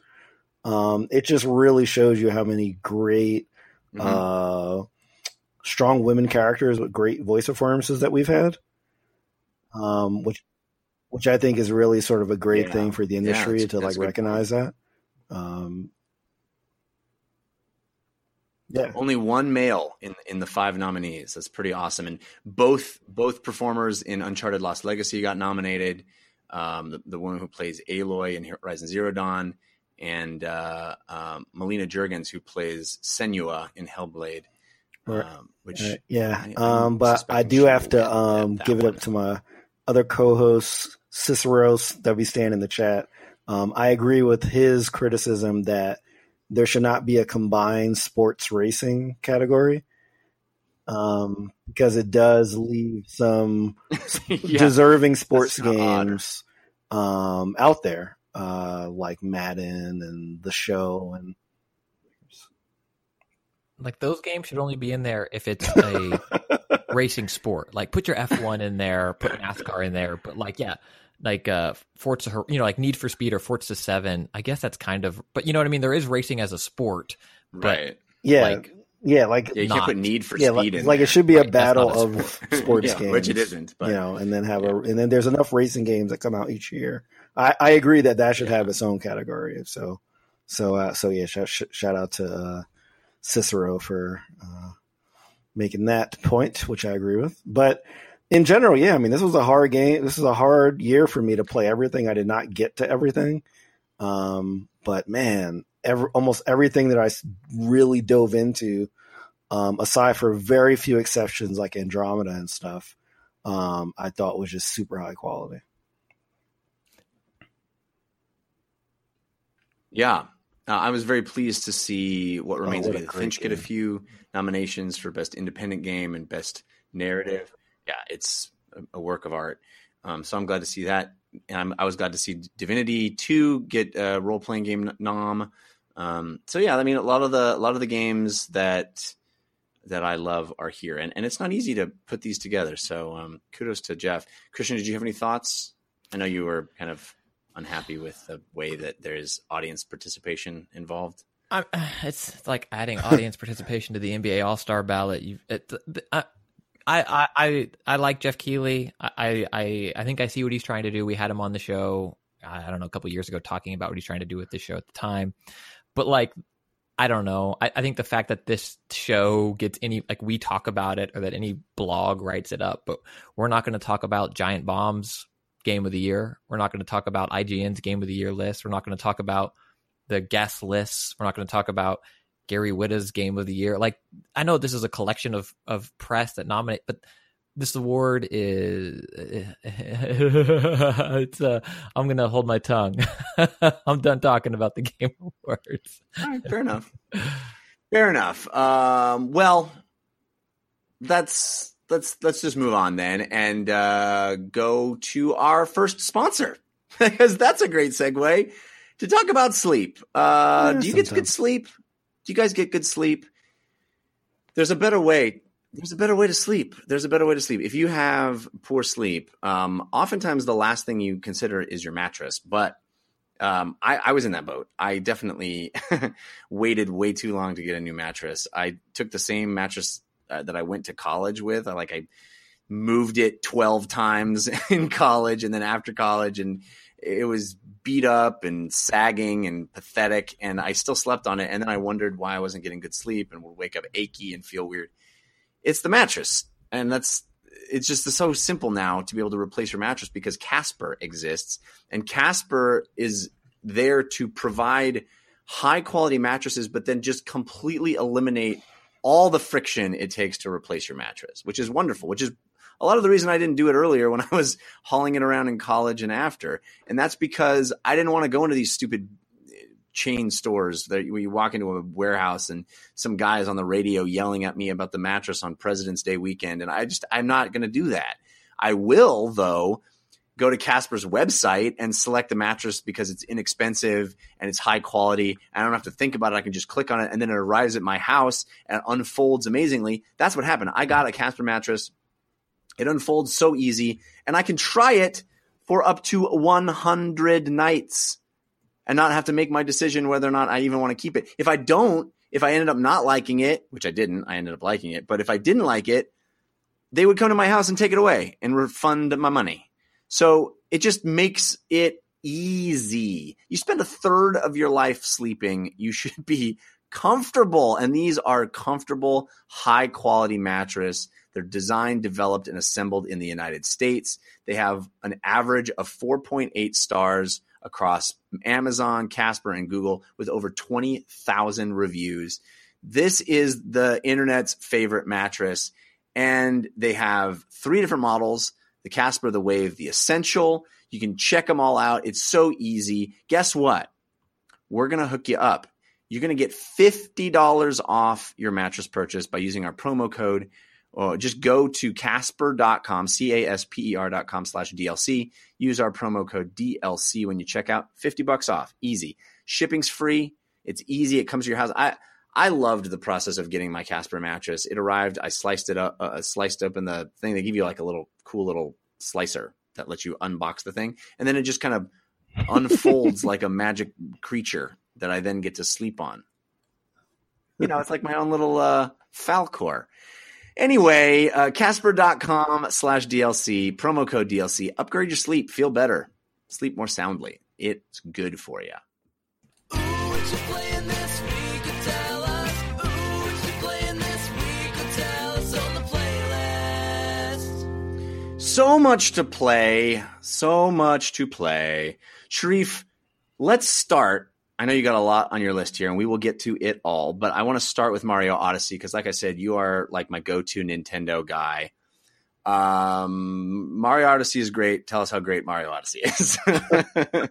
um, it just really shows you how many great, Mhm. uh, strong women characters with great voice performances that we've had, um, which which I think is really sort of a great Yeah. thing for the industry that's- to like recognize that. Yeah, only one male in in the five nominees. That's pretty awesome. And both both performers in Uncharted Lost Legacy got nominated. Um, the, the woman who plays Aloy in Horizon Zero Dawn, and uh, um, Melina Juergens who plays Senua in Hellblade. Um, which Uh, yeah, I- um, but I do have to um, that give it up to my other co-host Cicero's that we stand in the chat. Um, I agree with his criticism that there should not be a combined sports racing category um, because it does leave some [LAUGHS] Yeah. deserving sports games um, out there, uh, like Madden and the show and Like those games should only be in there if it's a [LAUGHS] racing sport. Like put your F1 in there, put NASCAR in there, but like yeah, like uh Forza, Hor- you know, like Need for Speed or Forza 7. I guess that's kind of but you know what I mean, there is racing as a sport. right. yeah, Like yeah, like Yeah, you can't not- put Need for yeah, Speed like, in like there. it should be a Right, that's battle not a of [LAUGHS] sports Yeah, games, which it isn't, but- you know, and then have a and then there's enough racing games that come out each year. I, I agree that that should have its own category. So, so, uh, so yeah, shout, shout out to uh, Cicero for uh, making that point, which I agree with. But in general, yeah, I mean, this was a hard game. This is a hard year for me to play everything. I did not get to everything, um, but man, every, almost everything that I really dove into um, aside for very few exceptions like Andromeda and stuff, um, I thought was just super high quality. Yeah. Uh, I was very pleased to see What Remains Oh, what of Edith great Finch get a few nominations for Best Independent Game and Best Narrative. Yeah, it's a, work of art. Um, so I'm glad to see that. And I'm, I was glad to see Divinity 2 get a role playing game nom. Um, so yeah, I mean, a lot of the a lot of the games that that I love are here, and and it's not easy to put these together. So um, kudos to Jeff. Christian, did you have any thoughts? I know you were kind of unhappy with the way that there is audience participation involved. I, [SIGHS] it's like adding audience participation to the NBA All Star ballot. You, it, I, I, I like Geoff Keighley. I, I, I think I see what he's trying to do. We had him on the show. I don't know, a couple years ago, talking about what he's trying to do with the show at the time. But like, I don't know. I, I think the fact that this show gets any like we talk about it or that any blog writes it up, but we're not going to talk about Giant Bombs Game of the Year. We're not going to talk about IGN's Game of the Year list. We're not going to talk about the guest lists. We're not going to talk about Gary Whitta's Game of the Year. Like I know this is a collection of of press that nominate, but this award is [LAUGHS] it's uh I'm gonna hold my tongue. [LAUGHS] I'm done talking about the game [LAUGHS] awards. All right, fair enough. Fair enough. Um, well, that's let's let's just move on then and uh, go to our first sponsor because that's a great segue to talk about sleep. Uh, Yeah, do you get good sleep? Do you guys get good sleep? There's a better way. There's a better way to sleep. There's a better way to sleep. If you have poor sleep, um, oftentimes the last thing you consider is your mattress. But um, I, I was in that boat. I definitely [LAUGHS] waited way too long to get a new mattress. I took the same mattress uh, that I went to college with. I like I moved it 12 times [LAUGHS] in college and then after college and it was beat up and sagging and pathetic and I still slept on it and then I wondered why I wasn't getting good sleep and would wake up achy and feel weird. It's the mattress. And that's it's just so simple now to be able to replace your mattress because Casper exists and Casper is there to provide high quality mattresses but then just completely eliminate all the friction it takes to replace your mattress, which is wonderful, which is a lot of the reason I didn't do it earlier when [LAUGHS] I was hauling it around in college and after. And that's because I didn't want to go into these stupid eh, chain stores that you walk into a warehouse and some guy is on the radio yelling at me about the mattress on President's Day weekend. And I just, I'm not going to do that. I will, though, go to Casper's website and select the mattress because it's inexpensive and it's high quality. I don't have to think about it. I can just click on it and then it arrives at my house and unfolds amazingly. That's what happened. I got a Casper mattress. It unfolds so easy and I can try it for up to 100 nights and not have to make my decision whether or not I even want to keep it. If I don't, if I ended up not liking it, which I didn't, I ended up liking it, but if I didn't like it, they would come to my house and take it away and refund my money. So it just makes it easy. You spend a third of your life sleeping. You should be comfortable. And these are comfortable, high quality mattress. They're designed, developed, and assembled in the United States. They have an average of 4.8 stars across Amazon, Casper, and Google with over 20,000 reviews. This is the internet's favorite mattress. And they have three different models the Casper, the Wave, the Essential. You can check them all out. It's so easy. Guess what? We're going to hook you up. You're going to get $50 off your mattress purchase by using our promo code. Or just go to casper.com, C A S P E R.com slash DLC. Use our promo code DLC when you check out. 50 bucks off. Easy. Shipping's free. It's easy. It comes to your house. I, I loved the process of getting my Casper mattress. It arrived. I sliced it up, uh, sliced open the thing. They give you like a little cool little slicer that lets you unbox the thing, and then it just kind of unfolds [LAUGHS] like a magic creature that I then get to sleep on. You know, it's like my own little uh, Falcor. Anyway, uh, Casper.com slash DLC, promo code DLC. Upgrade your sleep. Feel better. Sleep more soundly. It's good for you. So much to play. So much to play. Shareef, let's start. I know you got a lot on your list here, and we will get to it all, but I want to start with Mario Odyssey because, like I said, you are like my go to Nintendo guy. Um, Mario Odyssey is great. Tell us how great Mario Odyssey is. [LAUGHS]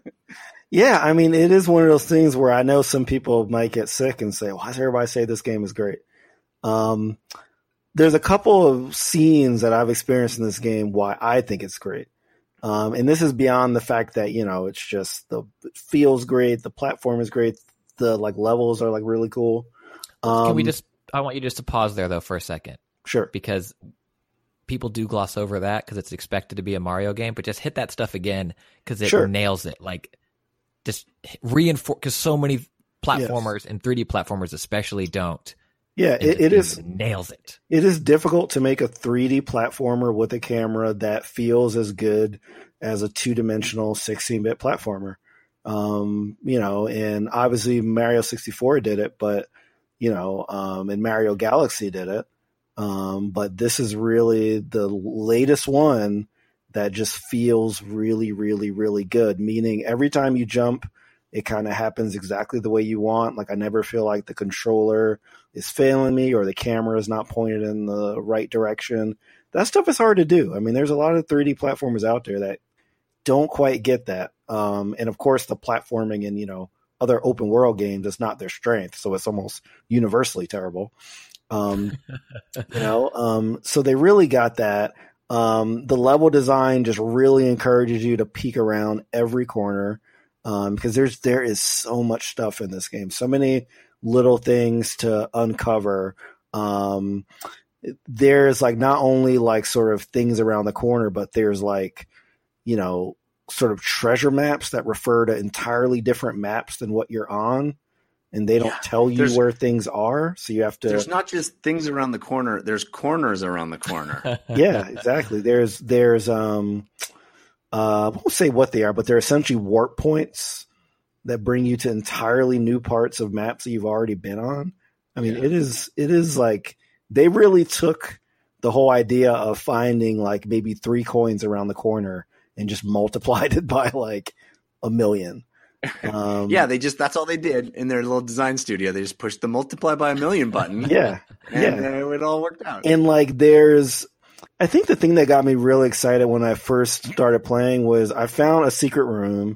Yeah, I mean, it is one of those things where I know some people might get sick and say, "Why does everybody say this game is great?" Um, there's a couple of scenes that I've experienced in this game why I think it's great, um, and this is beyond the fact that you know it's just the it feels great, the platform is great, the like levels are like really cool. Um, Can we just? I want you just to pause there though for a second sure? because people do gloss over that because it's expected to be a Mario game, but just hit that stuff again because it Sure. nails it. Like just reinforce because so many platformers and 3D platformers especially don't. Yeah, it, it is. nails it. It is difficult to make a 3D platformer with a camera that feels as good as a two dimensional 16 bit platformer. Um, you know, and obviously Mario 64 did it, but, you know, um, and Mario Galaxy did it. Um, but this is really the latest one that just feels really, really, really good. Meaning every time you jump it kind of happens exactly the way you want. Like I never feel like the controller is failing me or the camera is not pointed in the right direction. That stuff is hard to do. I mean, there's a lot of 3D platformers out there that don't quite get that. Um, and of course, the platforming in you know other open world games is not their strength, so it's almost universally terrible. Um, [LAUGHS] you know, um, so they really got that. Um, the level design just really encourages you to peek around every corner um, because there's there is so much stuff in this game, so many little things to uncover. Um, there's like not only like sort of things around the corner, but there's like you know sort of treasure maps that refer to entirely different maps than what you're on and they don't Yeah, tell you where things are so you have to There's not just things around the corner. There's corners around the corner. [LAUGHS] yeah, exactly. There's there's um uh I won't say what they are, but they're essentially warp points that bring you to entirely new parts of maps that you've already been on. I mean, it is it is like they really took the whole idea of finding like maybe three coins around the corner and just [LAUGHS] multiplied it by like a million. [LAUGHS] Um, yeah, they just that's all they did in their little design studio. They just pushed the multiply by a million button. [LAUGHS] yeah, and yeah. it all worked out. and like there's i think the thing that got me really excited when i first started playing was i found a secret room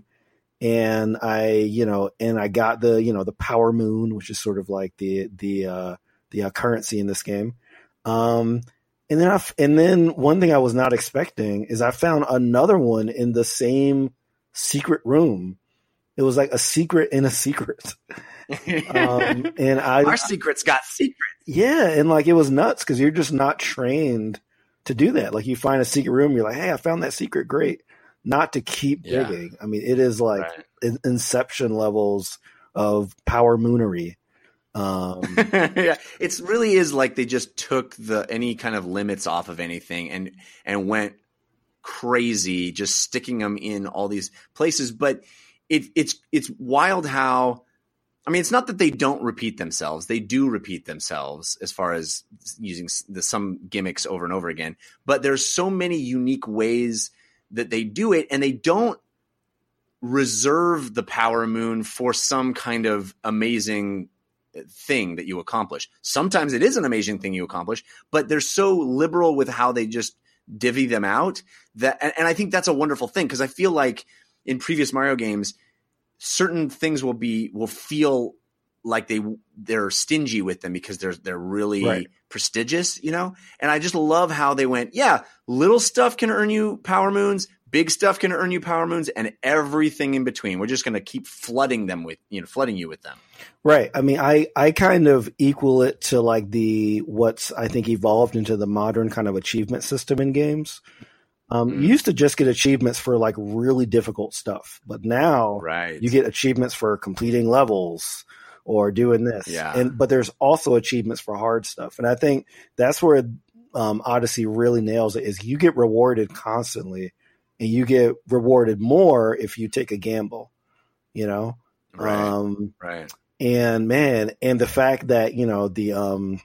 and i you know and i got the you know the power moon which is sort of like the the uh the uh, currency in this game. Um and then i f- and then one thing i was not expecting is i found another one in the same secret room. It was like a secret in a secret. [LAUGHS] Um and i Our secrets got secrets. yeah, and like it was nuts because you're just not trained to do that. Like you find a secret room, you're like, "Hey, I found that secret. Great!" Not to keep Yeah. digging. I mean, it is like Right. in- Inception levels of power moonery. Um, [LAUGHS] yeah, it's really is like they just took the any kind of limits off of anything and and went crazy, just sticking them in all these places. But it, it's it's wild how. I mean, it's not that they don't repeat themselves; they do repeat themselves as far as using the, some gimmicks over and over again. But there's so many unique ways that they do it, and they don't reserve the power moon for some kind of amazing eh, thing that you accomplish. Sometimes it is an amazing thing you accomplish, but they're so liberal with how they just divvy them out that and, and I think that's a wonderful thing because I feel like in previous Mario games certain things will be will feel like they they're stingy with them because they're they're really Right. prestigious, you know? And I just love how they went, yeah, little stuff can earn you power moons, big stuff can earn you power moons and everything in between. We're just going to keep flooding them with, you know, flooding you with them. right. I mean, I I kind of equal it to like the what's I think evolved into the modern kind of achievement system in games. Um, Mm. You used to just get achievements for like really difficult stuff, but now Right. you get achievements for completing levels or doing this. Yeah. And but there's also achievements for hard stuff. And I think that's where um, Odyssey really nails it is you get rewarded constantly and you get rewarded more if you take a gamble, you know? right. Um right. and man, and the fact that, you know, the um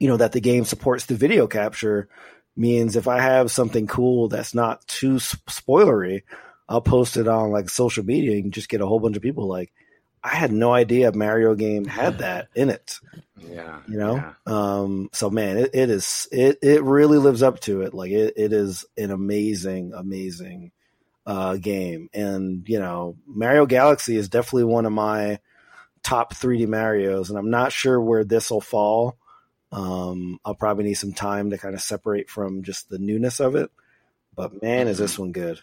you know that the game supports the video capture means if I have something cool that's not too spoilery, I'll post it on like social media and just get a whole bunch of people like, I had no idea Mario game had [LAUGHS] that in it. Yeah. You know? Yeah. Um so man, it, it is it it really lives up to it. Like it, it is an amazing, amazing uh game. And, you know, Mario Galaxy is definitely one of my top 3D Marios, and I'm not sure where this will fall. Um, I'll probably need some time to kind of separate from just the newness of it. But man, is this one good?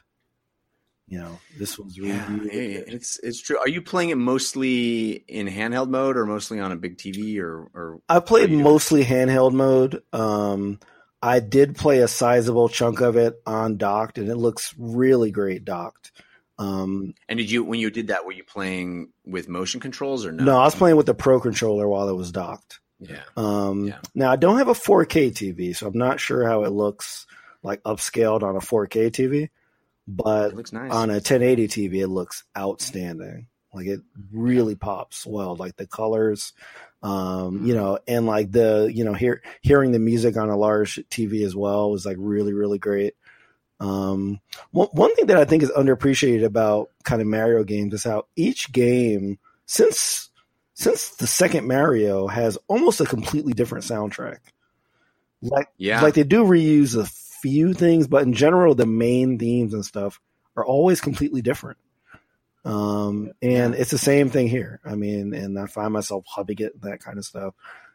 You know, this one's really, yeah, really good. It's it's true. Are you playing it mostly in handheld mode or mostly on a big TV or or I played mostly handheld mode. Um, I did play a sizable chunk of it on docked, and it looks really great docked. Um, and did you when you did that were you playing with motion controls or no? no, I was playing with the Pro controller while it was docked. Yeah. Um, Yeah. Now I don't have a 4K TV, so I'm not sure how it looks like upscaled on a 4K TV, but nice. on a 1080 TV, it looks outstanding. Like it really pops well, like the colors, um, you know, and like the, you know, hear, hearing the music on a large TV as well was like really, really great. Um, one, one thing that I think is underappreciated about kind of Mario games is how each game since since the second Mario has almost a completely different soundtrack. Like Yeah. like they do reuse a few things, but in general, the main themes and stuff are always completely different. Um, and it's the same thing here. I mean, and I find myself hubbing it that kind of stuff.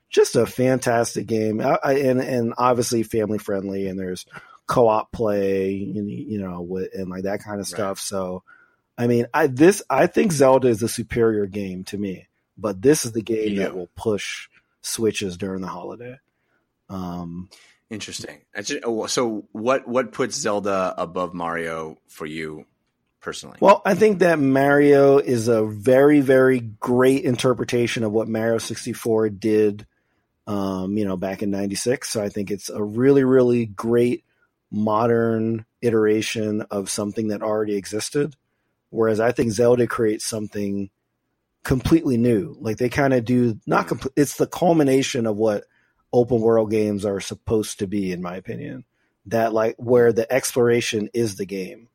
Just a fantastic game, I, I, and and obviously family friendly, and there's co-op play, and, you know, with, and like that kind of stuff. So, I mean, I this I think Zelda is the superior game to me, but this is the game Yeah. that will push switches during the holiday. Um, Interesting. Oh, So, what what puts Zelda above Mario for you personally? Well, I think that Mario is a very, very great interpretation of what Mario 64 did, um, you know, back in 96. So I think it's a really, really great modern iteration of something that already existed. Whereas I think Zelda creates something completely new. Like they kind of do not complete, it's the culmination of what open world games are supposed to be, in my opinion. That like where the exploration is the game.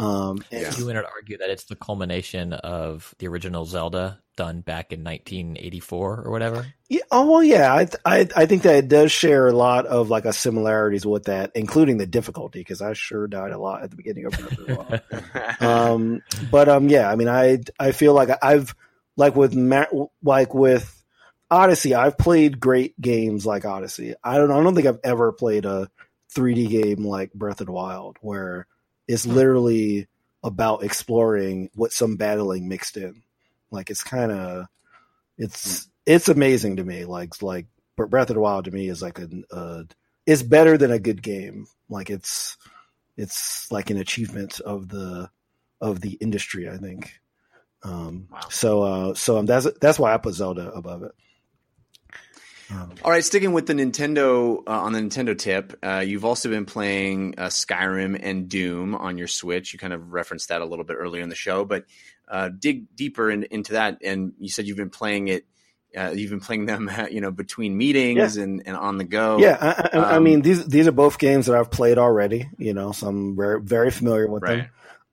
Um, and Yeah. You would argue that it's the culmination of the original Zelda done back in 1984 or whatever. Yeah, oh well, yeah. I, I I think that it does share a lot of like a similarities with that, including the difficulty, because I sure died a lot at the beginning of Breath of the Wild. um, but um, yeah. I mean, I I feel like I've like with Ma- like with Odyssey, I've played great games like Odyssey. I don't I don't think I've ever played a 3D game like Breath of the Wild where it's literally about exploring with some battling mixed in. Like it's kind of it's it's amazing to me. Like like Breath of the Wild to me is like a uh, it's better than a good game. Like it's it's like an achievement of the of the industry. I think. Um, Wow. So uh, so um, that's that's why I put Zelda above it. Um, All right, sticking with the Nintendo uh, on the Nintendo tip, uh, you've also been playing uh, Skyrim and Doom on your Switch. You kind of referenced that a little bit earlier in the show, but uh, dig deeper in, into that. And you said you've been playing it. Uh, you've been playing them, [LAUGHS] you know, between meetings and, and on the go. yeah, I, I, I Um, mean these these are both games that I've played already. You know, so I'm very very familiar with them.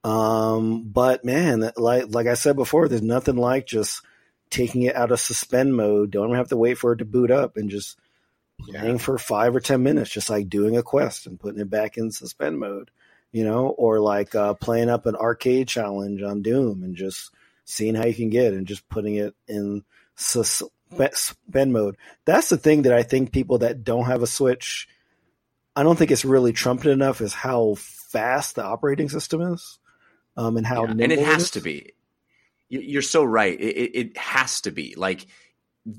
Um, but man, like like I said before, there's nothing like just taking it out of suspend mode. Don't have to wait for it to boot up and just playing for five or ten minutes, just like doing a quest and putting it back in suspend mode. You know, or like uh, playing up an arcade challenge on Doom and just seeing how you can get and just putting it in suspend mode. That's the thing that I think people that don't have a Switch, I don't think it's really trumpeted enough is how fast the operating system is um, and how Yeah, and it has to be. You- You're so right. It, it, it has to be. Like,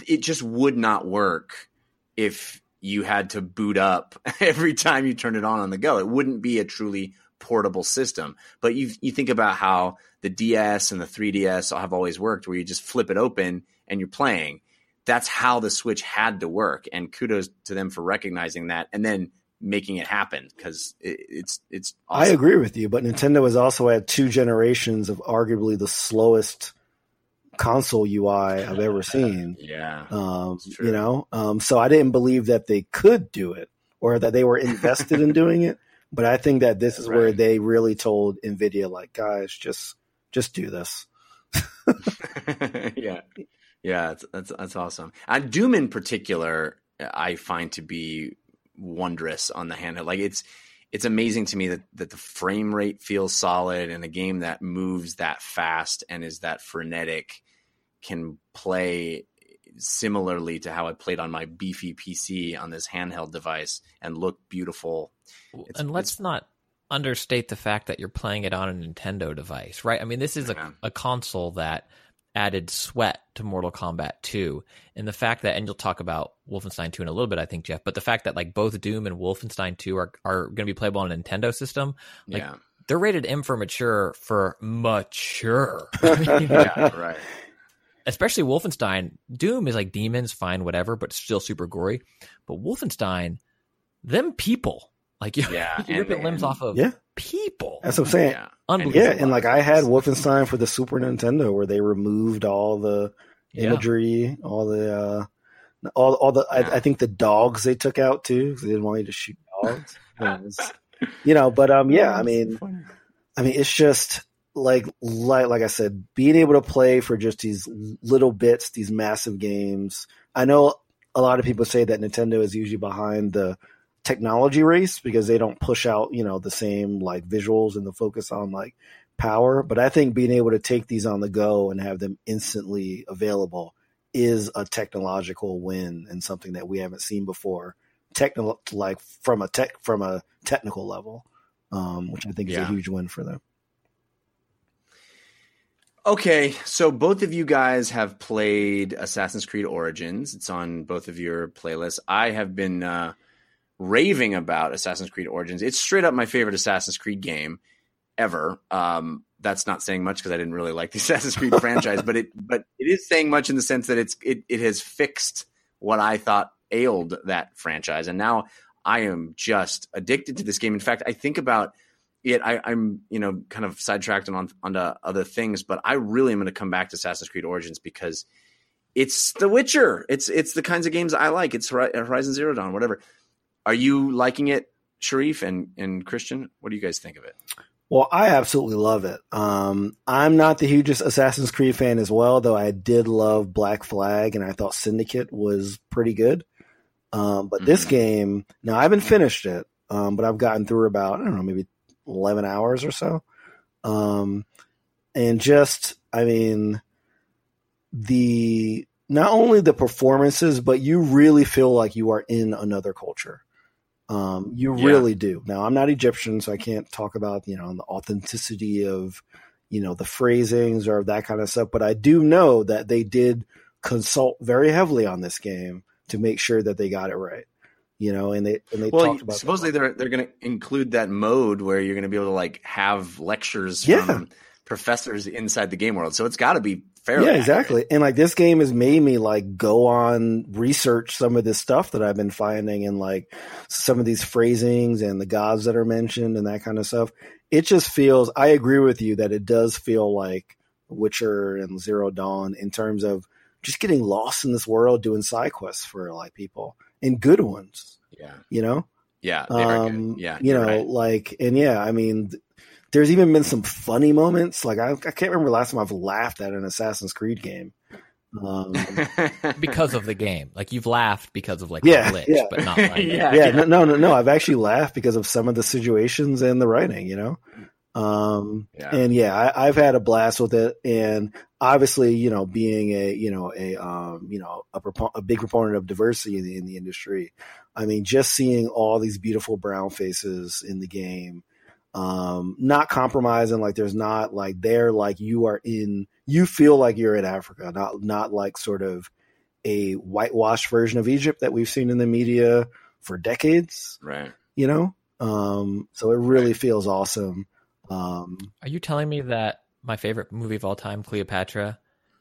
it just would not work if you had to boot up [LAUGHS] every time you turn it on on the go. It wouldn't be a truly portable system. But you you think about how the DS and the 3DS have always worked, where you just flip it open and you're playing. That's how the Switch had to work, and kudos to them for recognizing that and then making it happen because it, it's it's. I agree with you, but Nintendo has also had two generations of arguably the slowest console UI I've ever [LAUGHS] seen. Yeah. Um, you know, um, so I didn't believe that they could do it or that they were invested in doing it. [LAUGHS] But I think that this is where they really told Nvidia, like, guys, just just do this. [LAUGHS] yeah, yeah, that's, that's that's awesome. And Doom in particular, I find to be wondrous on the handheld. Like it's it's amazing to me that that the frame rate feels solid and a game that moves that fast and is that frenetic can play similarly to how I played on my beefy PC on this handheld device and look beautiful. It's- and let's not understate the fact that you're playing it on a Nintendo device, right? I mean, this is a, Yeah. a console that added sweat to Mortal Kombat 2. And the fact that, and you'll talk about Wolfenstein 2 in a little bit, I think, Jeff, but the fact that like both Doom and Wolfenstein 2 are, are going to be playable on a Nintendo system, Like, yeah, they're rated M for mature for mature. [LAUGHS] [LAUGHS] I mean, yeah, right. especially Wolfenstein. Doom is like demons, fine, whatever, but still super gory. But Wolfenstein, them people, like you're, Yeah, [LAUGHS] you're and- ripping limbs off of Yeah. people. That's what I'm saying. Yeah. Unbelievable. Yeah, and like I had Wolfenstein for the Super Nintendo where they removed all the Yeah. imagery, all the uh all all the Yeah. I, I think the dogs they took out too because they didn't want you to shoot dogs. [LAUGHS] Was- you know, but um, yeah, I mean, I mean, it's just like like like I said, being able to play for just these little bits, these massive games. I know a lot of people say that Nintendo is usually behind the technology race because they don't push out, you know, the same like visuals and the focus on like power. But I think being able to take these on the go and have them instantly available is a technological win and something that we haven't seen before. Technical, like from a tech from a technical level, um, which I think is Yeah. a huge win for them. Okay, so both of you guys have played Assassin's Creed Origins. It's on both of your playlists. I have been uh, raving about Assassin's Creed Origins. It's straight up my favorite Assassin's Creed game ever. Um, that's not saying much because I didn't really like the [LAUGHS] Assassin's Creed franchise, but it but it is saying much in the sense that it's it, it has fixed what I thought ailed that franchise, and now I am just addicted to this game. In fact, I think about it. I, I'm you know kind of sidetracked on onto other things, but I really am going to come back to Assassin's Creed Origins because it's The Witcher. It's it's the kinds of games I like. It's Horizon Zero Dawn, whatever. Are you liking it, Shareef and and Christian? What do you guys think of it? Well, I absolutely love it. Um, I'm not the hugest Assassin's Creed fan as well, though I did love Black Flag and I thought Syndicate was pretty good. Um, but this Mhm. game, now I haven't finished it, um, but I've gotten through about, I don't know, maybe 11 hours or so. Um, and just, I mean, the, not only the performances, but you really feel like you are in another culture. Um, you Yeah. really do. Now, I'm not Egyptian, so I can't talk about you know the authenticity of you know the phrasings or that kind of stuff. But I do know that they did consult very heavily on this game to make sure that they got it right. You know, and they and they Well, talked about supposedly they're they're going to include that mode where you're going to be able to like have lectures Yeah. from professors inside the game world. So it's got to be fairly yeah, accurate. exactly. And like this game has made me like go on research some of this stuff that I've been finding and like some of these phrasings and the gods that are mentioned and that kind of stuff. It just feels I agree with you that it does feel like Witcher and Zero Dawn in terms of just getting lost in this world doing side quests for like people and good ones, Yeah, you know? yeah, um. Yeah, you know, right. like, and yeah, I mean, there's even been some funny moments. Like, I, I can't remember last time I've laughed at an Assassin's Creed game. Um, [LAUGHS] because of the game. Like you've laughed because of like Yeah, a glitch, yeah. but not [LAUGHS] like Yeah. yeah, no, no, no, no. I've actually laughed because of some of the situations and the writing, you know? Um, Yeah. and yeah, I, I've had a blast with it. And obviously, you know, being a, you know, a, um, you know, a, propo- a big proponent of diversity in the, in the industry. I mean, just seeing all these beautiful brown faces in the game, um, not compromising, like there's not like they're like you are in, you feel like you're in Africa, not, not like sort of a whitewashed version of Egypt that we've seen in the media for decades, right. you know? Um, so it really feels awesome. Um, Are you telling me that my favorite movie of all time, Cleopatra,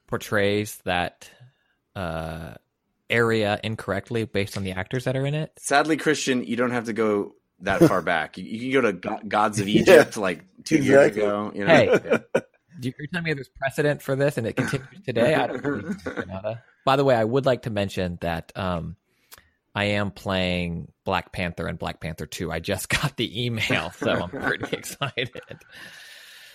portrays that uh, area incorrectly based on the actors that are in it? Sadly, Christian, you don't have to go that far [LAUGHS] back. You, you can go to Gods of Egypt like two years ago. You know? Hey. Do you- You're telling me there's precedent for this and it continues today? I don't believe. [LAUGHS] By the way, I would like to mention that um, I am playing Black Panther and Black Panther 2. I just [LAUGHS] got the email, so I'm pretty excited.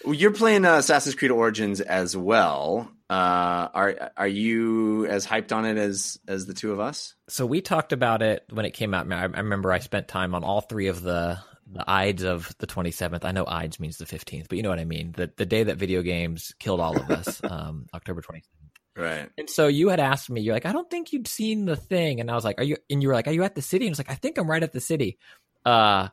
Well, You're playing uh, Assassin's Creed Origins as well. Uh, are are you as hyped on it as as the two of us? So we talked about it when it came out. I, I remember I spent time on all three of the the Ides of the 27th. I know Ides means the 15th, but you know what I mean. The the day that video games killed all of us, [LAUGHS] um, October 27th. Right. And so you had asked me, you're like, I don't think you'd seen the thing, and I was like, Are you? And you were like, Are you at the city? And I was like, I think I'm right at the city. Uh,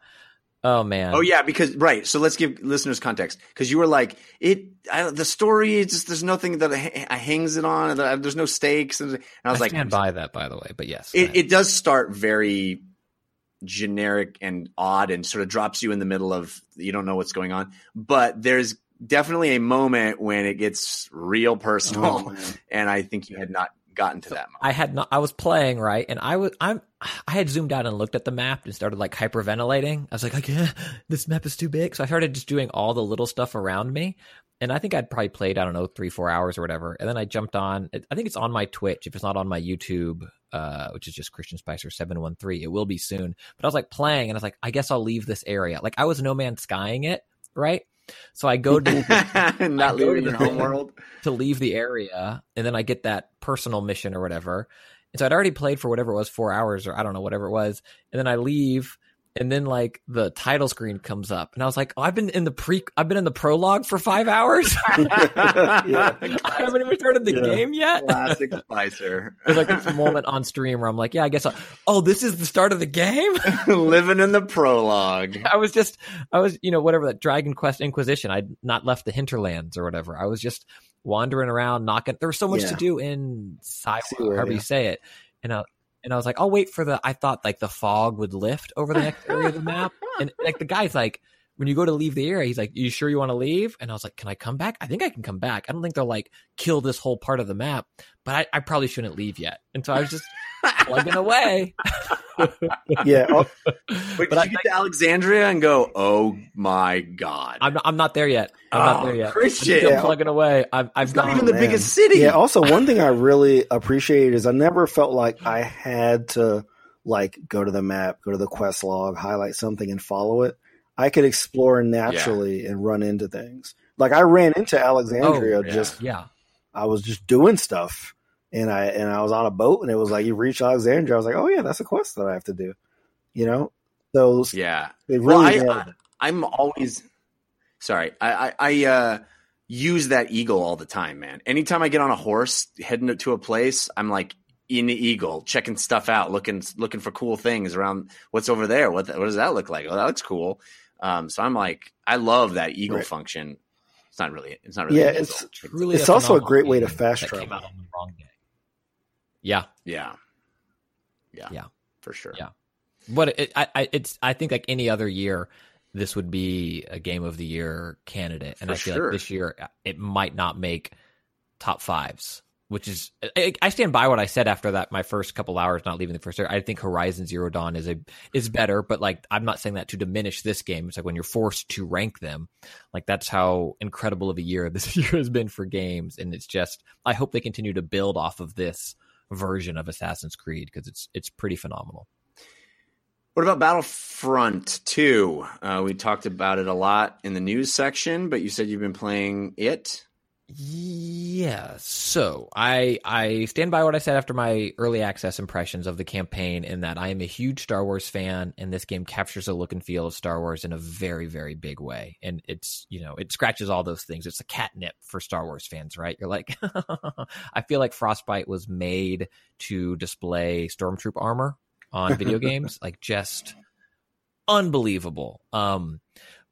Oh, oh man. Oh yeah, because right. So let's give listeners context because you were like it. I, the story is just there's nothing that ha- hangs it on. Uh, there's no stakes, and, and I I was like, stand buy that, by the way. But yes, it, it does start very generic and odd and sort of drops you in the middle of you don't know what's going on but there's definitely a moment when it gets real personal Oh, and i think you had not gotten to that moment I had not. I was playing right, and I was. I'm. I had zoomed out and looked at the map and started like hyperventilating. I was like, "Okay, this map is too big." So I started just doing all the little stuff around me, and I think I'd probably played I don't know three four hours or whatever, and then I jumped on. I think it's on my Twitch if it's not on my YouTube, uh, which is just Christian Spicer seven one three. It will be soon. But I was like playing, and I was like, I guess I'll leave this area. Like I was no man skying it, right? So I go to [LAUGHS] Not leaving your the- home world. to leave the area, and then I get that personal mission or whatever. And so I'd already played for whatever it was, four hours or I don't know, whatever it was. And then I leave, and then like the title screen comes up, and I was like, oh, I've been in the pre, I've been in the prologue for five hours. [LAUGHS] Yeah. I haven't even started the Yeah. game yet. Classic [LAUGHS] Spicer. There's like this moment on stream where I'm like, yeah, I guess. I, oh, this is the start of the game. [LAUGHS] Living in the prologue. I was just, I was, you know, whatever that Dragon Quest Inquisition. I'd not left the hinterlands or whatever. I was just wandering around, knocking. There was so much Yeah. to do in Siwa, Siwa, however yeah. you say it, and I, and I was like, I'll wait for the. I thought like the fog would lift over the next area of the map, [LAUGHS] and like the guy's like. When you go to leave the area, he's like, "You sure you want to leave?" And I was like, "Can I come back? I think I can come back. I don't think they'll like kill this whole part of the map, but I, I probably shouldn't leave yet." And so I was just [LAUGHS] plugging away. yeah. Oh, [LAUGHS] Wait, But did I- you get to Alexandria and go, oh my god. I'm not, I'm not there yet. I'm not Oh, there yet. Christian. I'm still Yeah. plugging away. I've, I've it's not even the man. biggest city. Yeah. Also, one thing I really appreciate is I never felt like I had to like go to the map, go to the quest log, highlight something, and follow it. I could explore naturally and run into things. Like I ran into Alexandria Oh, yeah. just yeah. I was just doing stuff, and I and I was on a boat, and it was like you reach Alexandria. I was like, oh yeah, that's a quest that I have to do. You know, so yeah. they Well, really I, nailed I, it. I'm always sorry. I, I, I uh, use that eagle all the time, man. Anytime I get on a horse heading to a place, I'm like in the eagle, checking stuff out, looking looking for cool things around. What's over there? What what does that look like? Oh, that looks cool. Um, so I'm like, I love that eagle Right. function. It's not really. It's not really. Yeah, an it's- really. Truly It's also a great way to fast that came travel. out on the wrong day. Yeah, yeah, yeah, Yeah. for sure. Yeah. but it, I, I, it's. I think like any other year, this would be a game of the year candidate, and For I feel sure. like this year uh, it might not make top fives. Which is, I, I stand by what I said after that. My first couple hours, not leaving the first area. I think Horizon Zero Dawn is a is better, but like I'm not saying that to diminish this game. It's like when you're forced to rank them, like that's how incredible of a year [LAUGHS] this year has been for games, and it's just I hope they continue to build off of this version of Assassin's Creed because it's it's pretty phenomenal. What about Battlefront 2? Uh, we talked about it a lot in the news section, but you said you've been playing it. Yeah, so I I stand by what I said after my early access impressions of the campaign in that I am a huge Star Wars fan and this game captures the look and feel of Star Wars in a very very big way. And it's you know it scratches all those things. It's a catnip for Star Wars fans right? You're like [LAUGHS] I feel like Frostbite was made to display stormtroop armor on video [LAUGHS] games. Like just unbelievable. Um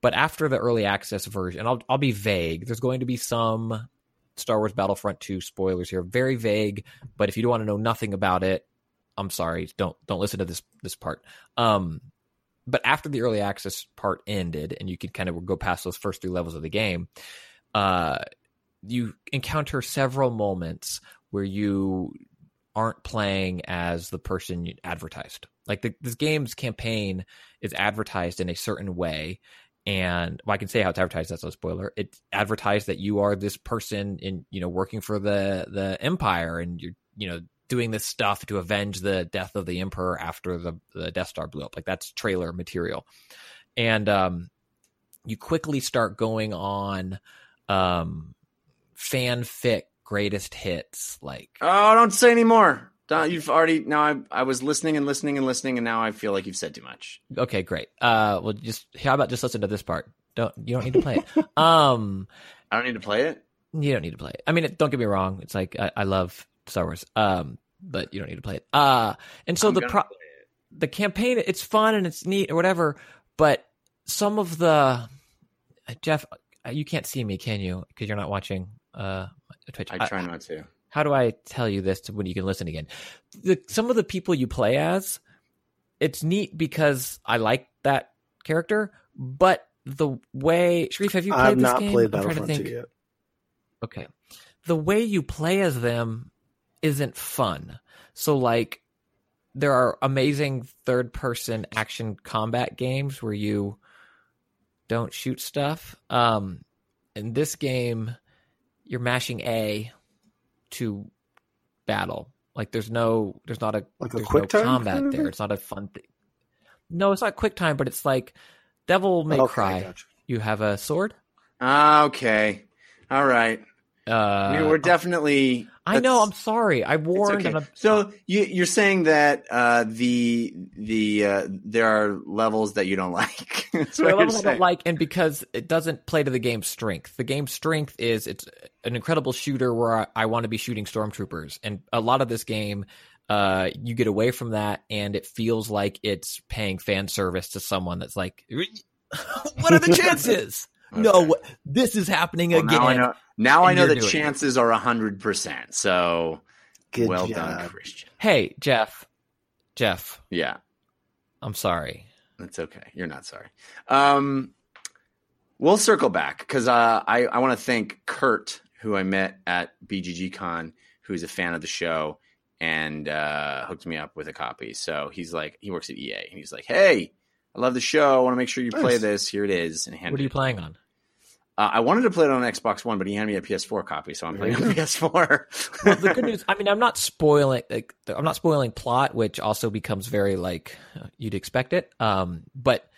but after the early access version, and I'll I'll be vague. There's going to be some Star Wars Battlefront 2 spoilers here, very vague. But if you don't want to know nothing about it, I'm sorry, don't don't listen to this this part. Um, but after the early access part ended, and you could kind of go past those first three levels of the game, uh, you encounter several moments where you aren't playing as the person advertised. Like the, this game's campaign is advertised in a certain way, and well, I can say how it's advertised. That's no spoiler. It's advertised that you are this person in you know working for the the empire, and you're you know doing this stuff to avenge the death of the emperor after the the Death Star blew up. Like that's trailer material, and um, you quickly start going on um, fanfic greatest hits like Oh, don't say anymore. Don, You've already now. I I was listening and listening and listening, and now I feel like you've said too much. okay great uh well just how about just listen to this part don't you don't need to play it [LAUGHS] um I don't need to play it. you don't need to play it. I mean, it, don't get me wrong. It's like I, I love Star Wars, um, but you don't need to play it. Uh, and so I'm the pro- the campaign, it's fun and it's neat or whatever. But some of the Jeff, uh, you can't see me, can you? Because you're not watching uh Twitch. I try not to. How do I tell you this to when you can listen again? The, some of the people you play as, it's neat because I like that character, but the way Shareef, have you played I've this not game? played I'm trying to Battlefront 2 yet. Okay. The way you play as them isn't fun. So like there are amazing third person action combat games where you don't shoot stuff. Um in this game, you're mashing A to battle. Like there's no, there's not a Like a there's quick no time combat kind of there. It's not a fun thing. No, it's not quick time, but it's like Devil May Okay, Cry. gotcha. You have a sword. Ah, okay. All right. Uh, we're definitely. I know. I'm sorry. I warned. okay. I'm, So you, you're saying that uh, the the uh, there are levels that you don't like. [LAUGHS] There are levels I don't like, and because it doesn't play to the game's strength. The game's strength is it's an incredible shooter where I, I want to be shooting stormtroopers, and a lot of this game, uh, you get away from that, and it feels like it's paying fan service to someone that's like, [LAUGHS] what are the [LAUGHS] chances? No, this is happening Well, again. now I know. Now I know the doing it. chances are hundred percent. So Good well job. done, Christian. Hey, Jeff, Jeff, Yeah, I'm sorry. that's okay. You're not sorry. Um, we'll circle back because uh, I I want to thank Kurt who I met at BGG Con, who's a fan of the show and uh, hooked me up with a copy. So he's like, he works at EA, and he's like, "Hey, I love the show. I want to make sure you play this. Here it is." And What are you playing on? Uh, I wanted to play it on Xbox One, but he handed me a PS4 copy, so I'm playing on PS4. well, the good news, I mean, I'm not spoiling. Like, I'm not spoiling plot, which also becomes very like uh, you'd expect it. Um, but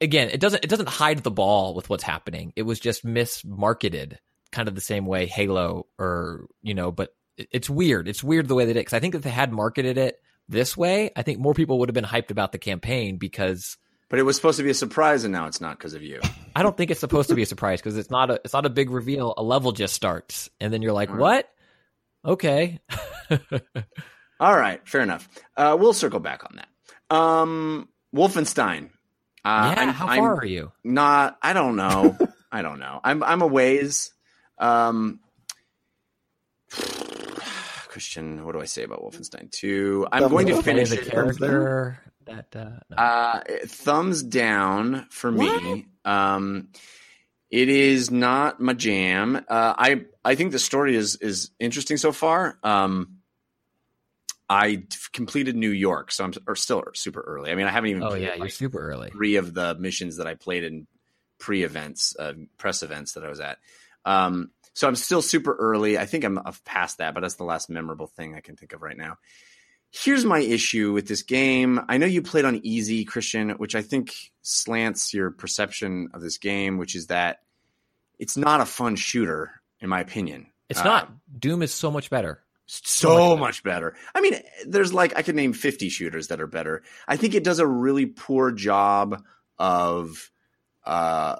again, it doesn't it doesn't hide the ball with what's happening. It was just mismarketed, kind of the same way Halo, or you know. But it- it's weird. It's weird the way they did. Because I think if they had marketed it this way, I think more people would have been hyped about the campaign because. But it was supposed to be a surprise, and now it's not because of you. I don't think it's supposed to be a surprise because it's not a it's not a big reveal. A level just starts, and then you're like, All right. "What? Okay." [LAUGHS] [LAUGHS] All right, fair enough. Uh, we'll circle back on that. Um, Wolfenstein. Uh, yeah, I'm, how I'm far are you? Not. I don't know. [LAUGHS] I don't know. I'm. I'm a ways. Um, [SIGHS] Christian, what do I say about Wolfenstein Two? I'm Thumbs going to finish the it. character that uh, no. Uh, thumbs down for me. Um, it is not my jam. Uh, I I think the story is is interesting so far. Um, I completed New York, so I'm or still super early. I mean, I haven't even. oh played, yeah, you're like, super early. three of the missions that I played in pre events, uh, press events that I was at. Um, so I'm still super early. I think I'm past that, but that's the last memorable thing I can think of right now. Here's my issue with this game. I know you played on easy, Christian, which I think slants your perception of this game, which is that it's not a fun shooter, in my opinion. It's Uh, not. Doom is so much better. so much much better. I mean, there's like I could name 50 shooters that are better. I think it does a really poor job of uh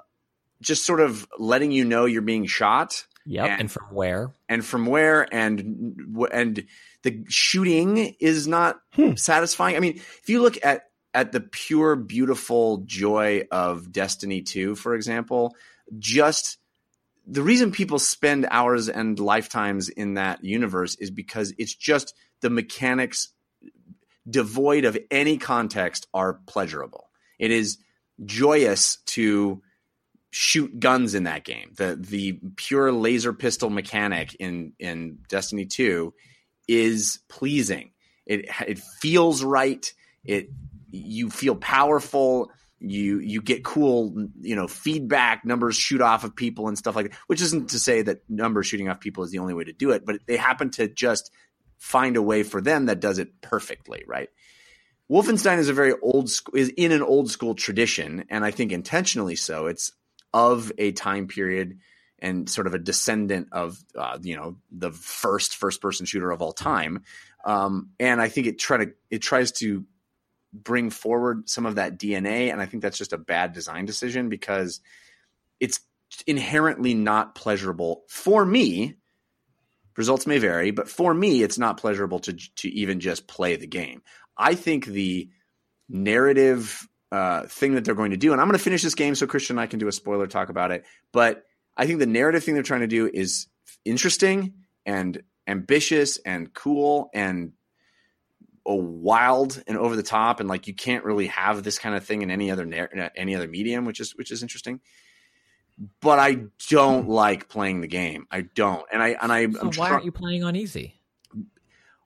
just sort of letting you know you're being shot Yep. And- And, from where? and from where and and the shooting is not Hmm. satisfying. I mean, if you look at at the pure beautiful joy of Destiny 2, for example, just the reason people spend hours and lifetimes in that universe is because it's just the mechanics devoid of any context are pleasurable. It is joyous to shoot guns in that game. The the pure laser pistol mechanic in in Destiny 2 is pleasing. It it feels right. It you feel powerful. You you get cool, you know, feedback. Numbers shoot off of people and stuff like that. Which isn't to say that numbers shooting off people is the only way to do it, but they happen to just find a way for them that does it perfectly, right? Wolfenstein is a very old is in an old school tradition, and I think intentionally so. It's of a time period and sort of a descendant of uh, you know the first first person shooter of all time. Um, and I think it try to it tries to bring forward some of that DNA, and I think that's just a bad design decision because it's inherently not pleasurable for me. Results may vary, but for me, it's not pleasurable to to even just play the game. I think the narrative uh, thing that they're going to do, and I'm going to finish this game so Christian and I can do a spoiler talk about it. But I think the narrative thing they're trying to do is interesting and ambitious and cool and oh, wild and over the top, and like you can't really have this kind of thing in any other any other medium, which is which is interesting. But I don't hmm. like playing the game. I don't, and I and I. So why try- aren't you playing on easy?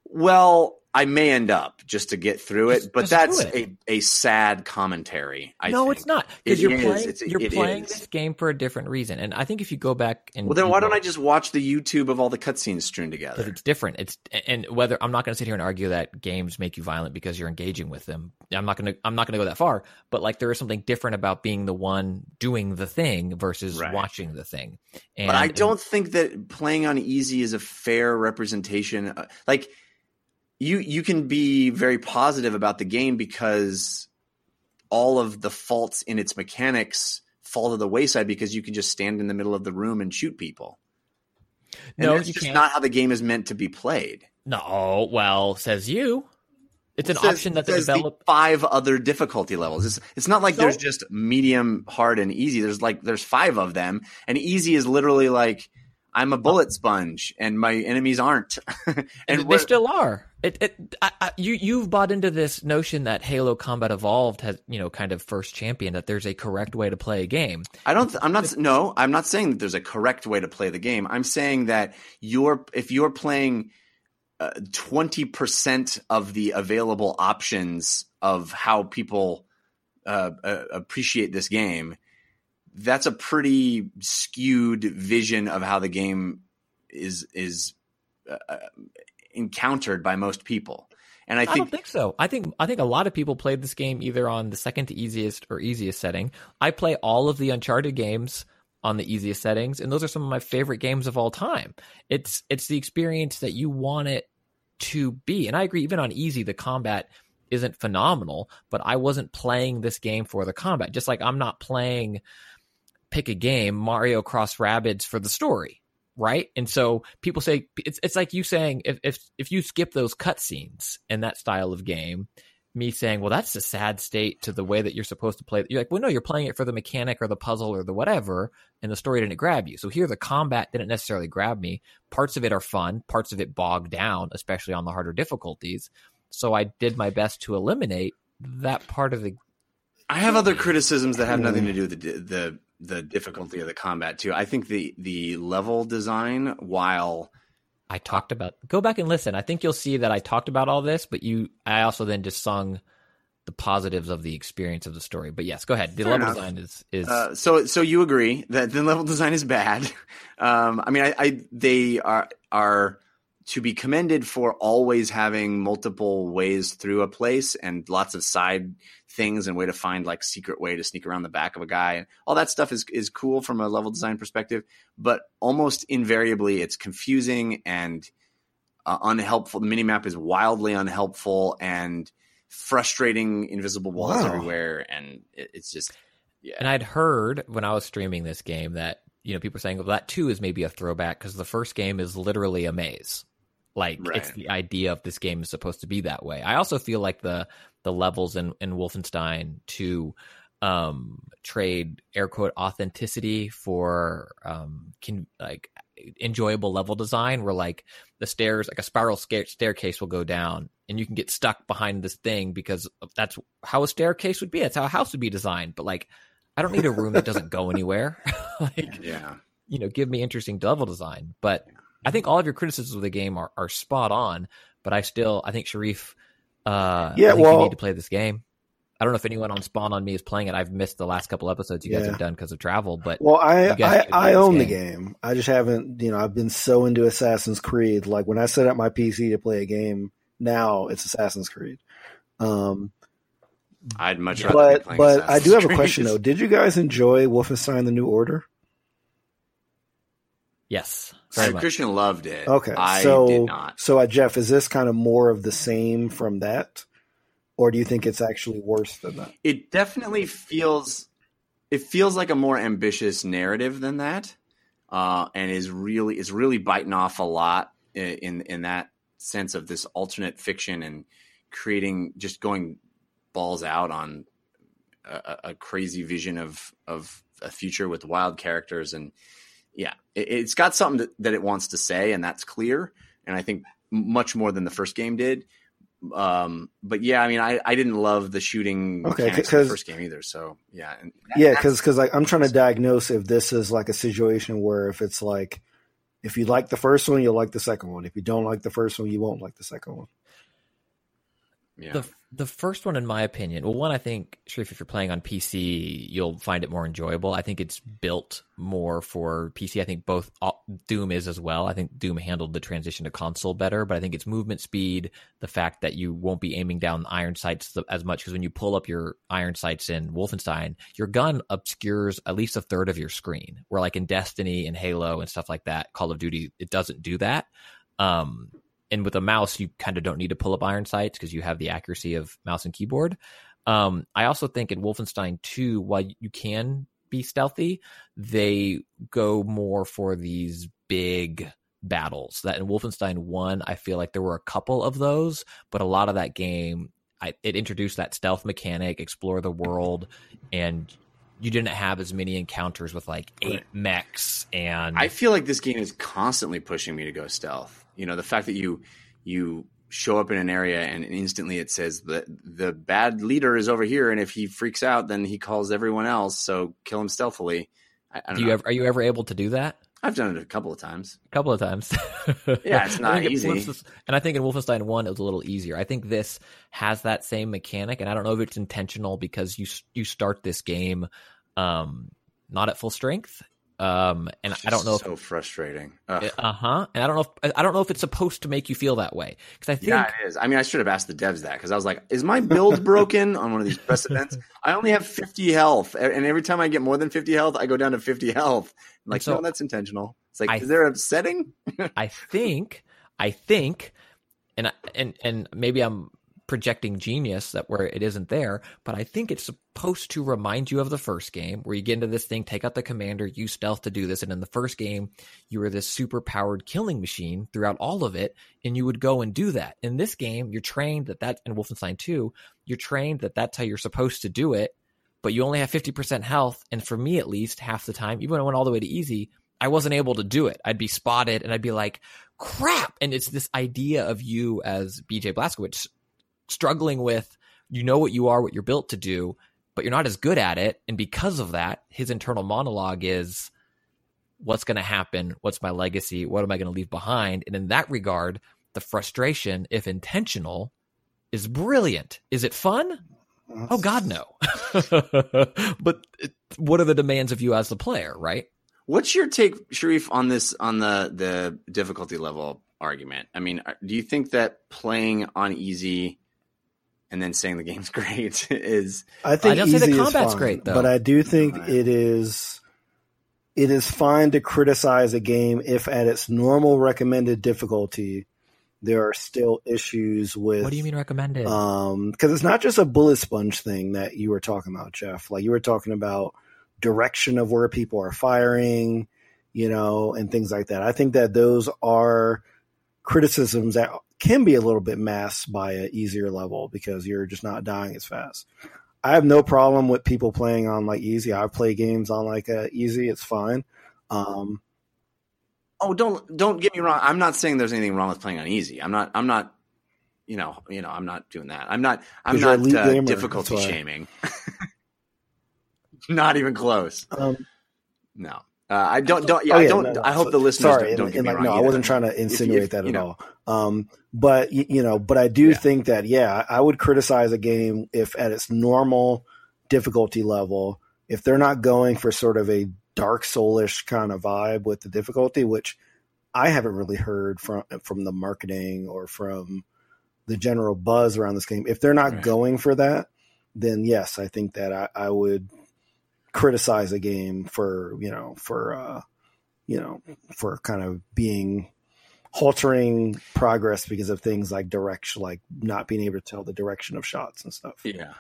well, I may end up just to get through it, Just- but just that's it. a, a sad commentary. I no, think. it's not It because you're is. playing. It's- you're it playing is. this game for a different reason, and I think if you go back and Well, then why don't I just watch the YouTube of all the cutscenes strewn because together? it's different. It's and whether I'm not going to sit here and argue that games make you violent because you're engaging with them. I'm not going to. I'm not going to go that far. But like there is something different about being the one doing the thing versus Right. watching the thing. And, But I don't think that playing on easy is a fair representation. Uh, Like you, you can be very positive about the game because all of the faults in its mechanics fall to the wayside because you can just stand in the middle of the room and shoot people. And No, that's just can't. not how the game is meant to be played. No, well, says you. It's an It says- option that they the develop. five other difficulty levels. It's, it's not like So- there's just medium, hard, and easy. There's like there's five of them, and easy is literally like I'm a bullet sponge, and my enemies aren't. and [LAUGHS] And they still are. It, it, I, I, you, you've bought into this notion that Halo Combat Evolved has, you know, kind of first champion that there's a correct way to play a game. I don't. I'm not. No, I'm not saying that there's a correct way to play the game. I'm saying that you're if you're playing uh, twenty percent of the available options of how people uh, uh, appreciate this game, that's a pretty skewed vision of how the game is is uh, encountered by most people. And I I, think don't think so. I think I think a lot of people played this game either on the second to easiest or easiest setting. I play all of the Uncharted games on the easiest settings, and those are some of my favorite games of all time. It's it's the experience that you want it to be. And I agree, even on easy, the combat isn't phenomenal, but I wasn't playing this game for the combat. Just like I'm not playing pick a game, Mario Cross Rabbids for the story. Right. And so people say it's it's like you saying if if if you skip those cutscenes in that style of game, me saying, well, that's a sad state to the way that you're supposed to play. it. You're like, well, no, you're playing it for the mechanic or the puzzle or the whatever, and the story didn't grab you. So here, the combat didn't necessarily grab me. Parts of it are fun, parts of it bog down, especially on the harder difficulties. So I did my best to eliminate that part of the. I have other criticisms that have nothing to do with the the the difficulty of the combat too. I think the the level design, while I talked about. Go back and listen. I think you'll see that I talked about all this, but you, I also then just sung the positives of the experience of the story. But yes, go ahead. The Fair level enough. design is is uh, so so you agree that the level design is bad. [LAUGHS] Um, I mean, I, I they are are to be commended for always having multiple ways through a place and lots of side things and way to find like secret way to sneak around the back of a guy and all that stuff is is cool from a level design perspective but almost invariably it's confusing and uh, unhelpful the minimap is wildly unhelpful and frustrating invisible walls Wow. everywhere and it, it's just yeah And I'd heard when I was streaming this game that you know people were saying well, that too is maybe a throwback because the first game is literally a maze. Like it's the idea of this game is supposed to be that way. I also feel like the the levels in in Wolfenstein 2 um trade air quote authenticity for um can like enjoyable level design where like the stairs like a spiral sca- staircase will go down and you can get stuck behind this thing because that's how a staircase would be. That's how a house would be designed. But like i don't need a room that doesn't go anywhere. [LAUGHS] Like yeah. you know give me interesting level design. But i think all of your criticisms of the game are, are spot on but i still i think Shareef uh Yeah, I think well- you need to play this game i don't know if anyone on spawn on me is playing it i've missed the last couple episodes you guys Yeah. have done because of travel but Well, I I, need to play I this own the game. game. I just haven't, you know, I've been so into Assassin's Creed. Like when I set up my PC to play a game, now it's Assassin's Creed. Um, I'd much Yeah. rather. be but playing but I do have a question though. Did you guys enjoy Wolfenstein: The New Order? Yes I, very much. Christian loved it. Okay, I so did not. so uh, Jeff, is this kind of more of the same from that, or do you think it's actually worse than that? It definitely feels. It feels like a more ambitious narrative than that, uh, and is really is really biting off a lot in in that sense of this alternate fiction and creating just going balls out on a, a- a crazy vision of of a future with wild characters and yeah, it, it's got something that, that it wants to say, and that's clear. And I think much more than the first game did. Um, but yeah, I mean, I, I didn't love the shooting Okay, mechanics of the 'cause- first game either. So yeah, and Yeah, because like I'm trying to diagnose if this is like a situation where if it's like if you like the first one, you'll like the second one. If you don't like the first one, you won't like the second one. The the first one, in my opinion, well, one I think, Shareef, if you're playing on PC, you'll find it more enjoyable. I think it's built more for PC. I think both uh, Doom is as well. I think Doom handled the transition to console better, but I think it's movement speed, the fact that you won't be aiming down iron sights as much because when you pull up your iron sights in Wolfenstein, your gun obscures at least a third of your screen. Where like in Destiny and Halo and stuff like that, Call of Duty, it doesn't do that. Um, and with a mouse, you kind of don't need to pull up iron sights because you have the accuracy of mouse and keyboard. Um, I also think in Wolfenstein 2, while you can be stealthy, they go more for these big battles. That in Wolfenstein 1, I feel like there were a couple of those, but a lot of that game, I, it introduced that stealth mechanic, explore the world, and you didn't have as many encounters with like eight Right. mechs and I feel like this game is constantly pushing me to go stealth. You know, the fact that you you show up in an area and instantly it says that the bad leader is over here, and if he freaks out, then he calls everyone else. So kill him stealthily. I, I don't do you know. ever, are you ever able to do that? I've done it a couple of times. a couple of times. [LAUGHS] Yeah, it's not it easy. and I think in Wolfenstein One it was a little easier. I think this has that same mechanic, and I don't know if it's intentional because you you start this game um, not at full strength, um, and I don't know if it's So frustrating. Ugh. uh huh, and I don't know if I don't know if it's supposed to make you feel that way because I think Yeah, it is. I mean, I should have asked the devs that because I was like, "Is my build broken on one of these precedents? I only have 50 health, and every time I get more than 50 health, I go down to 50 health." I'm like, so no, that's intentional. It's like, I- is there a setting? I think, I think, and I- and and maybe I'm projecting genius that where it isn't there, but I think it's supposed to remind you of the first game where you get into this thing, take out the commander, use stealth to do this, and in the first game you were this super powered killing machine throughout all of it, and you would go and do that. In this game, you're trained that that, and Wolfenstein 2, you're trained that that's how you're supposed to do it, but you only have 50% health, and for me at least, half the time, even when I went all the way to easy, I wasn't able to do it. I'd be spotted and I'd be like, crap. And it's this idea of you as BJ Blazkowicz struggling with, you know what you are, what you're built to do, but you're not as good at it. And because of that, his internal monologue is, what's going to happen? What's my legacy? What am I going to leave behind? And in that regard, the frustration, if intentional, is brilliant. Is it fun? Oh God, no. [LAUGHS] but it, what are the demands of you as the player, right? What's your take, Shareef, on this on the the difficulty level argument? I mean, uh, do you think that playing on easy and then saying the game's [LAUGHS] great is I think I don't say the combat's fine, great, though. but I do think Right. it is it is fine to criticize a game if at its normal recommended difficulty there are still issues with What do you mean recommended? um because it's not just a bullet sponge thing that you were talking about jeff like you were talking about direction of where people are firing you know and things like that i think that those are criticisms that can be a little bit masked by an easier level because you're just not dying as fast i have no problem with people playing on like easy i play games on like uh, easy it's fine um Oh, don't don't get me wrong. I'm not saying there's anything wrong with playing on easy. I'm not. I'm not. You know. You know. I'm not doing that. I'm not. I'm not uh, gamer, difficulty shaming. [LAUGHS] not even close. um No. Uh, I don't. Don't. Yeah. Oh, I don't. no, no. I hope the listeners sorry, don't, don't get and, me like, wrong. No, I wasn't trying to insinuate if, that at know, all. Um, but you know, but I do Yeah. think that yeah, I would criticize a game if at its normal difficulty level, if they're not going for sort of a Dark Soulish kind of vibe with the difficulty, which I haven't really heard from from the marketing or from the general buzz around this game. If they're not Right. going for that, then yes, I think that I, I would criticize a game for you know for uh, you know for kind of being haltering progress because of things like direction, like not being able to tell the direction of shots and stuff. Yeah.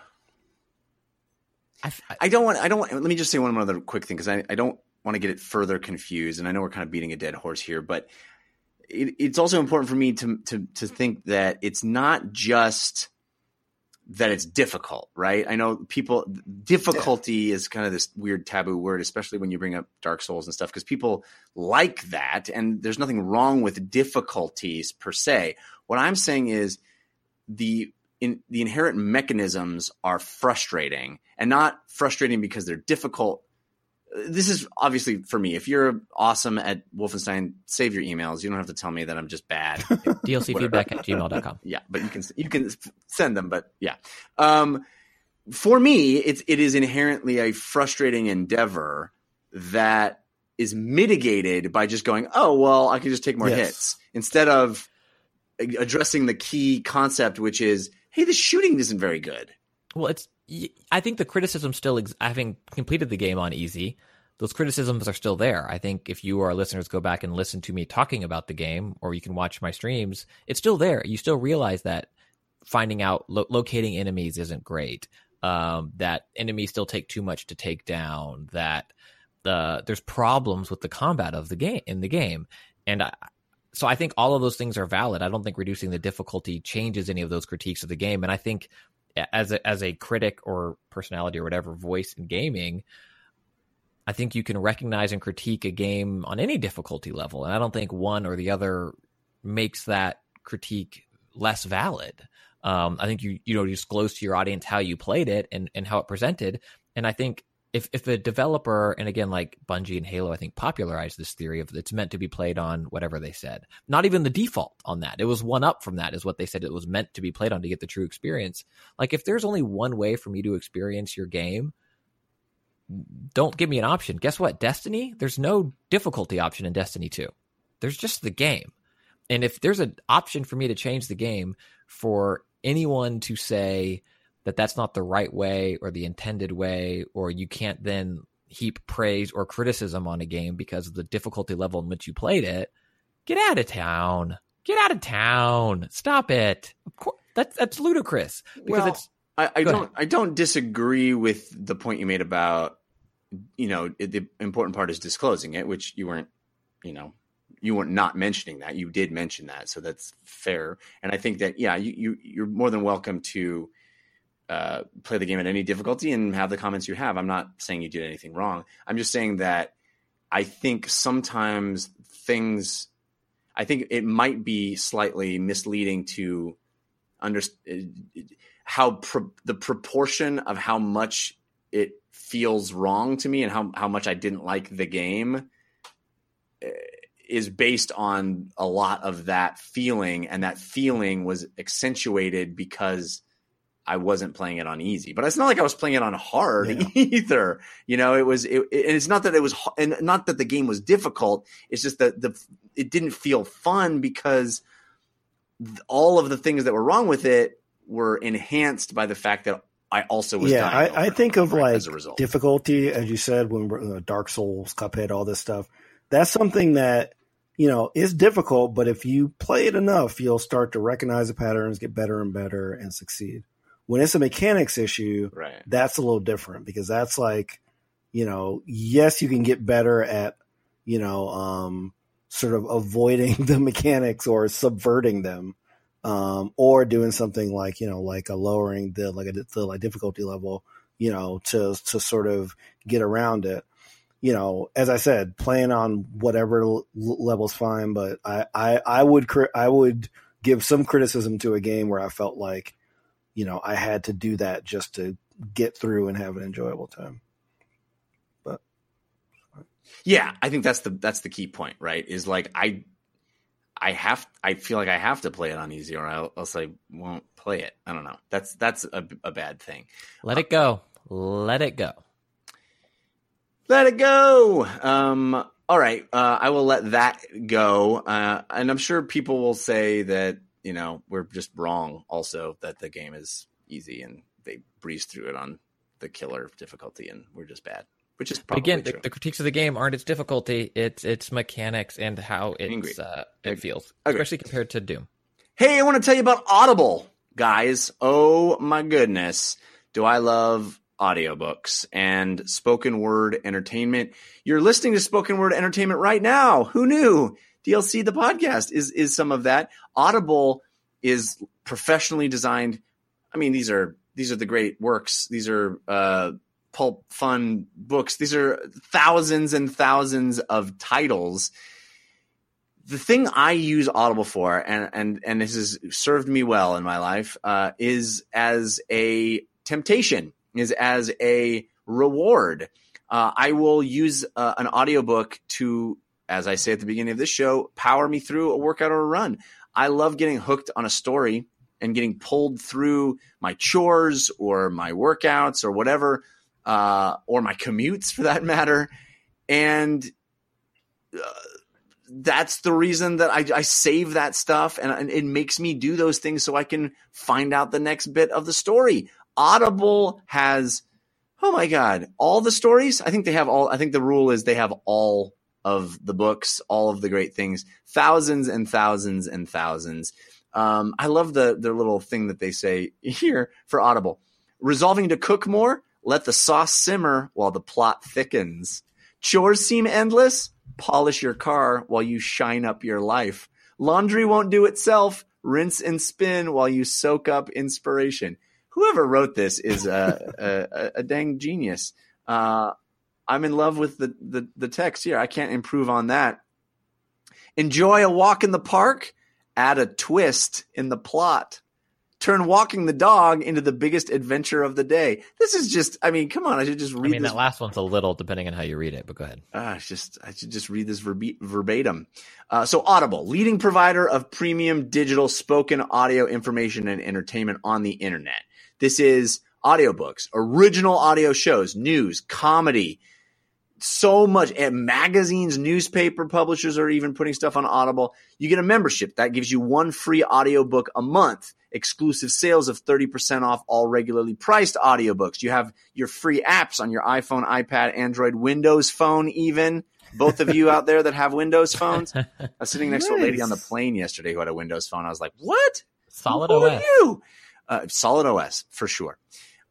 I, I, I don't want. I don't want. Let me just say one other quick thing because I, I don't want to get it further confused, and I know we're kind of beating a dead horse here, but it, it's also important for me to to to think that it's not just that it's difficult, right? I know people difficulty is kind of this weird taboo word, especially when you bring up Dark Souls and stuff, because people like that, and there's nothing wrong with difficulties per se. What I'm saying is the in, the inherent mechanisms are frustrating and not frustrating because they're difficult this is obviously for me. If you're awesome at Wolfenstein, save your emails. You don't have to tell me that I'm just bad. [LAUGHS] DLC feedback at gmail.com. [LAUGHS] yeah, but you can you can send them. But yeah, um, for me, it's it is inherently a frustrating endeavor that is mitigated by just going, oh well, I can just take more Yes. hits instead of addressing the key concept, which is, hey, the shooting isn't very good. Well, it's. I think the criticism still, ex- having completed the game on easy, those criticisms are still there. I think if you, or our listeners, go back and listen to me talking about the game, or you can watch my streams, it's still there. You still realize that finding out lo- locating enemies isn't great. Um, that enemies still take too much to take down. That uh, there's problems with the combat of the game in the game, and I, so I think all of those things are valid. I don't think reducing the difficulty changes any of those critiques of the game, and I think as a as a critic or personality or whatever voice in gaming, I think you can recognize and critique a game on any difficulty level, and I don't think one or the other makes that critique less valid. Um, I think you you know disclose to your audience how you played it and and how it presented, and I think if if a developer and again like Bungie and Halo, I think popularized this theory of it's meant to be played on whatever they said. Not even the default on that. It was one up from that is what they said it was meant to be played on to get the true experience. Like if there's only one way for me to experience your game, don't give me an option. Guess what? Destiny, there's no difficulty option in Destiny 2. There's just the game. And if there's an option for me to change the game for anyone to say that that's not the right way or the intended way, or you can't then heap praise or criticism on a game because of the difficulty level in which you played it, get out of town. Get out of town. Stop it. Of course, that's that's ludicrous because Well, it's I, I don't ahead. I don't disagree with the point you made about you know it, the important part is disclosing it, which you weren't you know you weren't not mentioning that you did mention that, so that's fair. And I think that yeah, you, you you're more than welcome to uh, play the game at any difficulty and have the comments you have. I'm not saying you did anything wrong. I'm just saying that I think sometimes things. I think it might be slightly misleading to understand how pro- the proportion of how much it feels wrong to me and how, how much I didn't like the game eh, is based on a lot of that feeling and that feeling was accentuated because I wasn't playing it on easy, but it's not like I was playing it on hard Yeah. [LAUGHS] either. You know, it was, it, and it's not that it was, and not that the game was difficult. It's just that the, it didn't feel fun because all of the things that were wrong with it were enhanced by the fact that I also was yeah, dying I, I think of like as a result. difficulty, as you said, when we're uh, Dark Souls, Cuphead, all this stuff. That's something that you know is difficult, but if you play it enough, you'll start to recognize the patterns, get better and better, and succeed. When it's a mechanics issue, right. that's a little different because that's like, you know, yes, you can get better at, you know, um, sort of avoiding [LAUGHS] the mechanics or subverting them, um, or doing something like, you know, like a lowering the like a the like difficulty level, you know, to to sort of get around it. You know, as I said, playing on whatever l- level's fine, but I I I would cri- I would give some criticism to a game where I felt like, you know, I had to do that just to get through and have an enjoyable time. But yeah, I think that's the that's the key point, right? Is like I I have I feel like I have to play it on easy or else I won't play it. I don't know. That's that's a, a bad thing. let it go. Let it go. Let it go. Um, all right, uh, I will let that go, uh, and I'm sure people will say that you know we're just wrong. Also, that the game is easy and they breeze through it on the killer difficulty, and we're just bad, which is probably again, the, the critiques of the game aren't its difficulty; it's its mechanics and how it's uh, it feels, Agreed. especially compared to Doom. Hey, I want to tell you about Audible, guys. Oh my goodness. Do I love audiobooks and spoken word entertainment? You're listening to spoken word entertainment right now. Who knew? DLC the podcast is is some of that. Audible is professionally designed. I mean, these are these are the great works. These are uh pulp fun books. These are thousands and thousands of titles the thing I use Audible for, and and and this has served me well in my life, uh, is as a temptation, is as a reward. Uh, I will use uh, an audiobook to, as I say at the beginning of this show, power me through a workout or a run. I love getting hooked on a story and getting pulled through my chores or my workouts or whatever, uh, or my commutes for that matter. And uh, that's the reason that I, I save that stuff and, and it makes me do those things so I can find out the next bit of the story. Audible has, oh my God, all the stories. I think they have all, I think the rule is they have all of the books, all of the great things, thousands and thousands and thousands. Um, I love the, the little thing that they say here for Audible. Resolving to cook more, let the sauce simmer while the plot thickens. Chores seem endless? Polish your car while you shine up your life. Laundry won't do itself. Rinse and spin while you soak up inspiration. Whoever wrote this is a, a, a dang genius. Uh, I'm in love with the, the, the text here. I can't improve on that. Enjoy a walk in the park. Add a twist in the plot turn walking the dog into the biggest adventure of the day. This is just, I mean, come on, I should just read I mean, this. that last one's a little depending on how you read it, but go ahead. Ah, it's just, I should just read this verbatim. Uh, so Audible, leading provider of premium digital spoken audio information and entertainment on the internet. This is audiobooks, original audio shows, news, comedy, so much and magazines, newspaper publishers are even putting stuff on Audible. You get a membership that gives you one free audiobook a month, exclusive sales of 30% off all regularly priced audiobooks. You have your free apps on your iPhone, iPad, Android, Windows phone, even. Both of you out there that have Windows phones. I was sitting next to a lady on the plane yesterday who had a Windows phone. I was like, what? Solid Who are OS. you? Uh, solid OS for sure.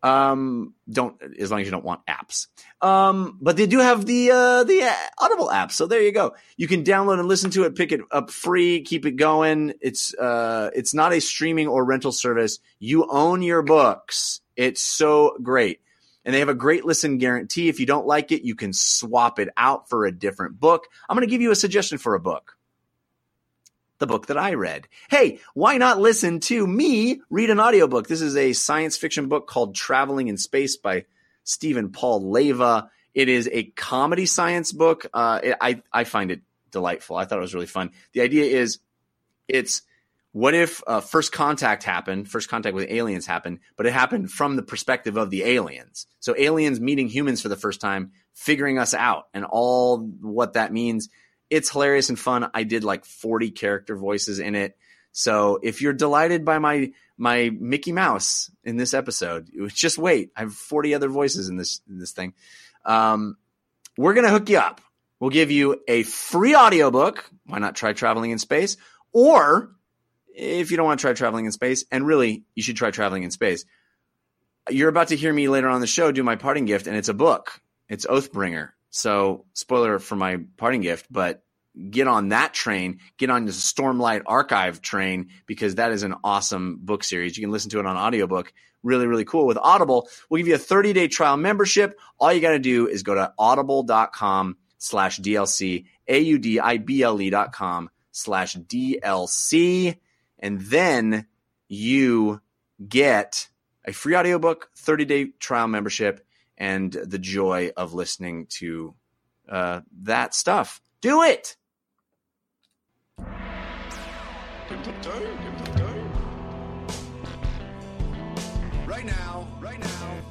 Um, don't as long as you don't want apps. Um, but they do have the uh, the uh, Audible app, so there you go. You can download and listen to it, pick it up free, keep it going. It's uh, it's not a streaming or rental service. You own your books. It's so great. And they have a great listen guarantee. If you don't like it, you can swap it out for a different book. I'm going to give you a suggestion for a book the book that I read. Hey, why not listen to me read an audiobook? This is a science fiction book called Traveling in Space by Stephen Paul Leva. It is a comedy science book. Uh, it, I, I find it delightful. I thought it was really fun. The idea is it's what if uh, first contact happened, first contact with aliens happened, but it happened from the perspective of the aliens. So aliens meeting humans for the first time, figuring us out and all what that means. It's hilarious and fun. I did like 40 character voices in it. So if you're delighted by my my Mickey Mouse in this episode, just wait. I have 40 other voices in this in this thing. Um, we're gonna hook you up. We'll give you a free audiobook. Why not try traveling in space? Or if you don't want to try traveling in space, and really you should try traveling in space. You're about to hear me later on the show do my parting gift, and it's a book. It's Oathbringer. So, spoiler for my parting gift, but get on that train, get on the Stormlight Archive train, because that is an awesome book series. You can listen to it on audiobook. Really, really cool. With Audible, we'll give you a 30 day trial membership. All you got to do is go to audible.com slash DLC, A-U-D-I-B-L-E dot com slash DLC. And then you get a free audiobook, 30 day trial membership, and the joy of listening to uh, that stuff. Do it. Right now, right now.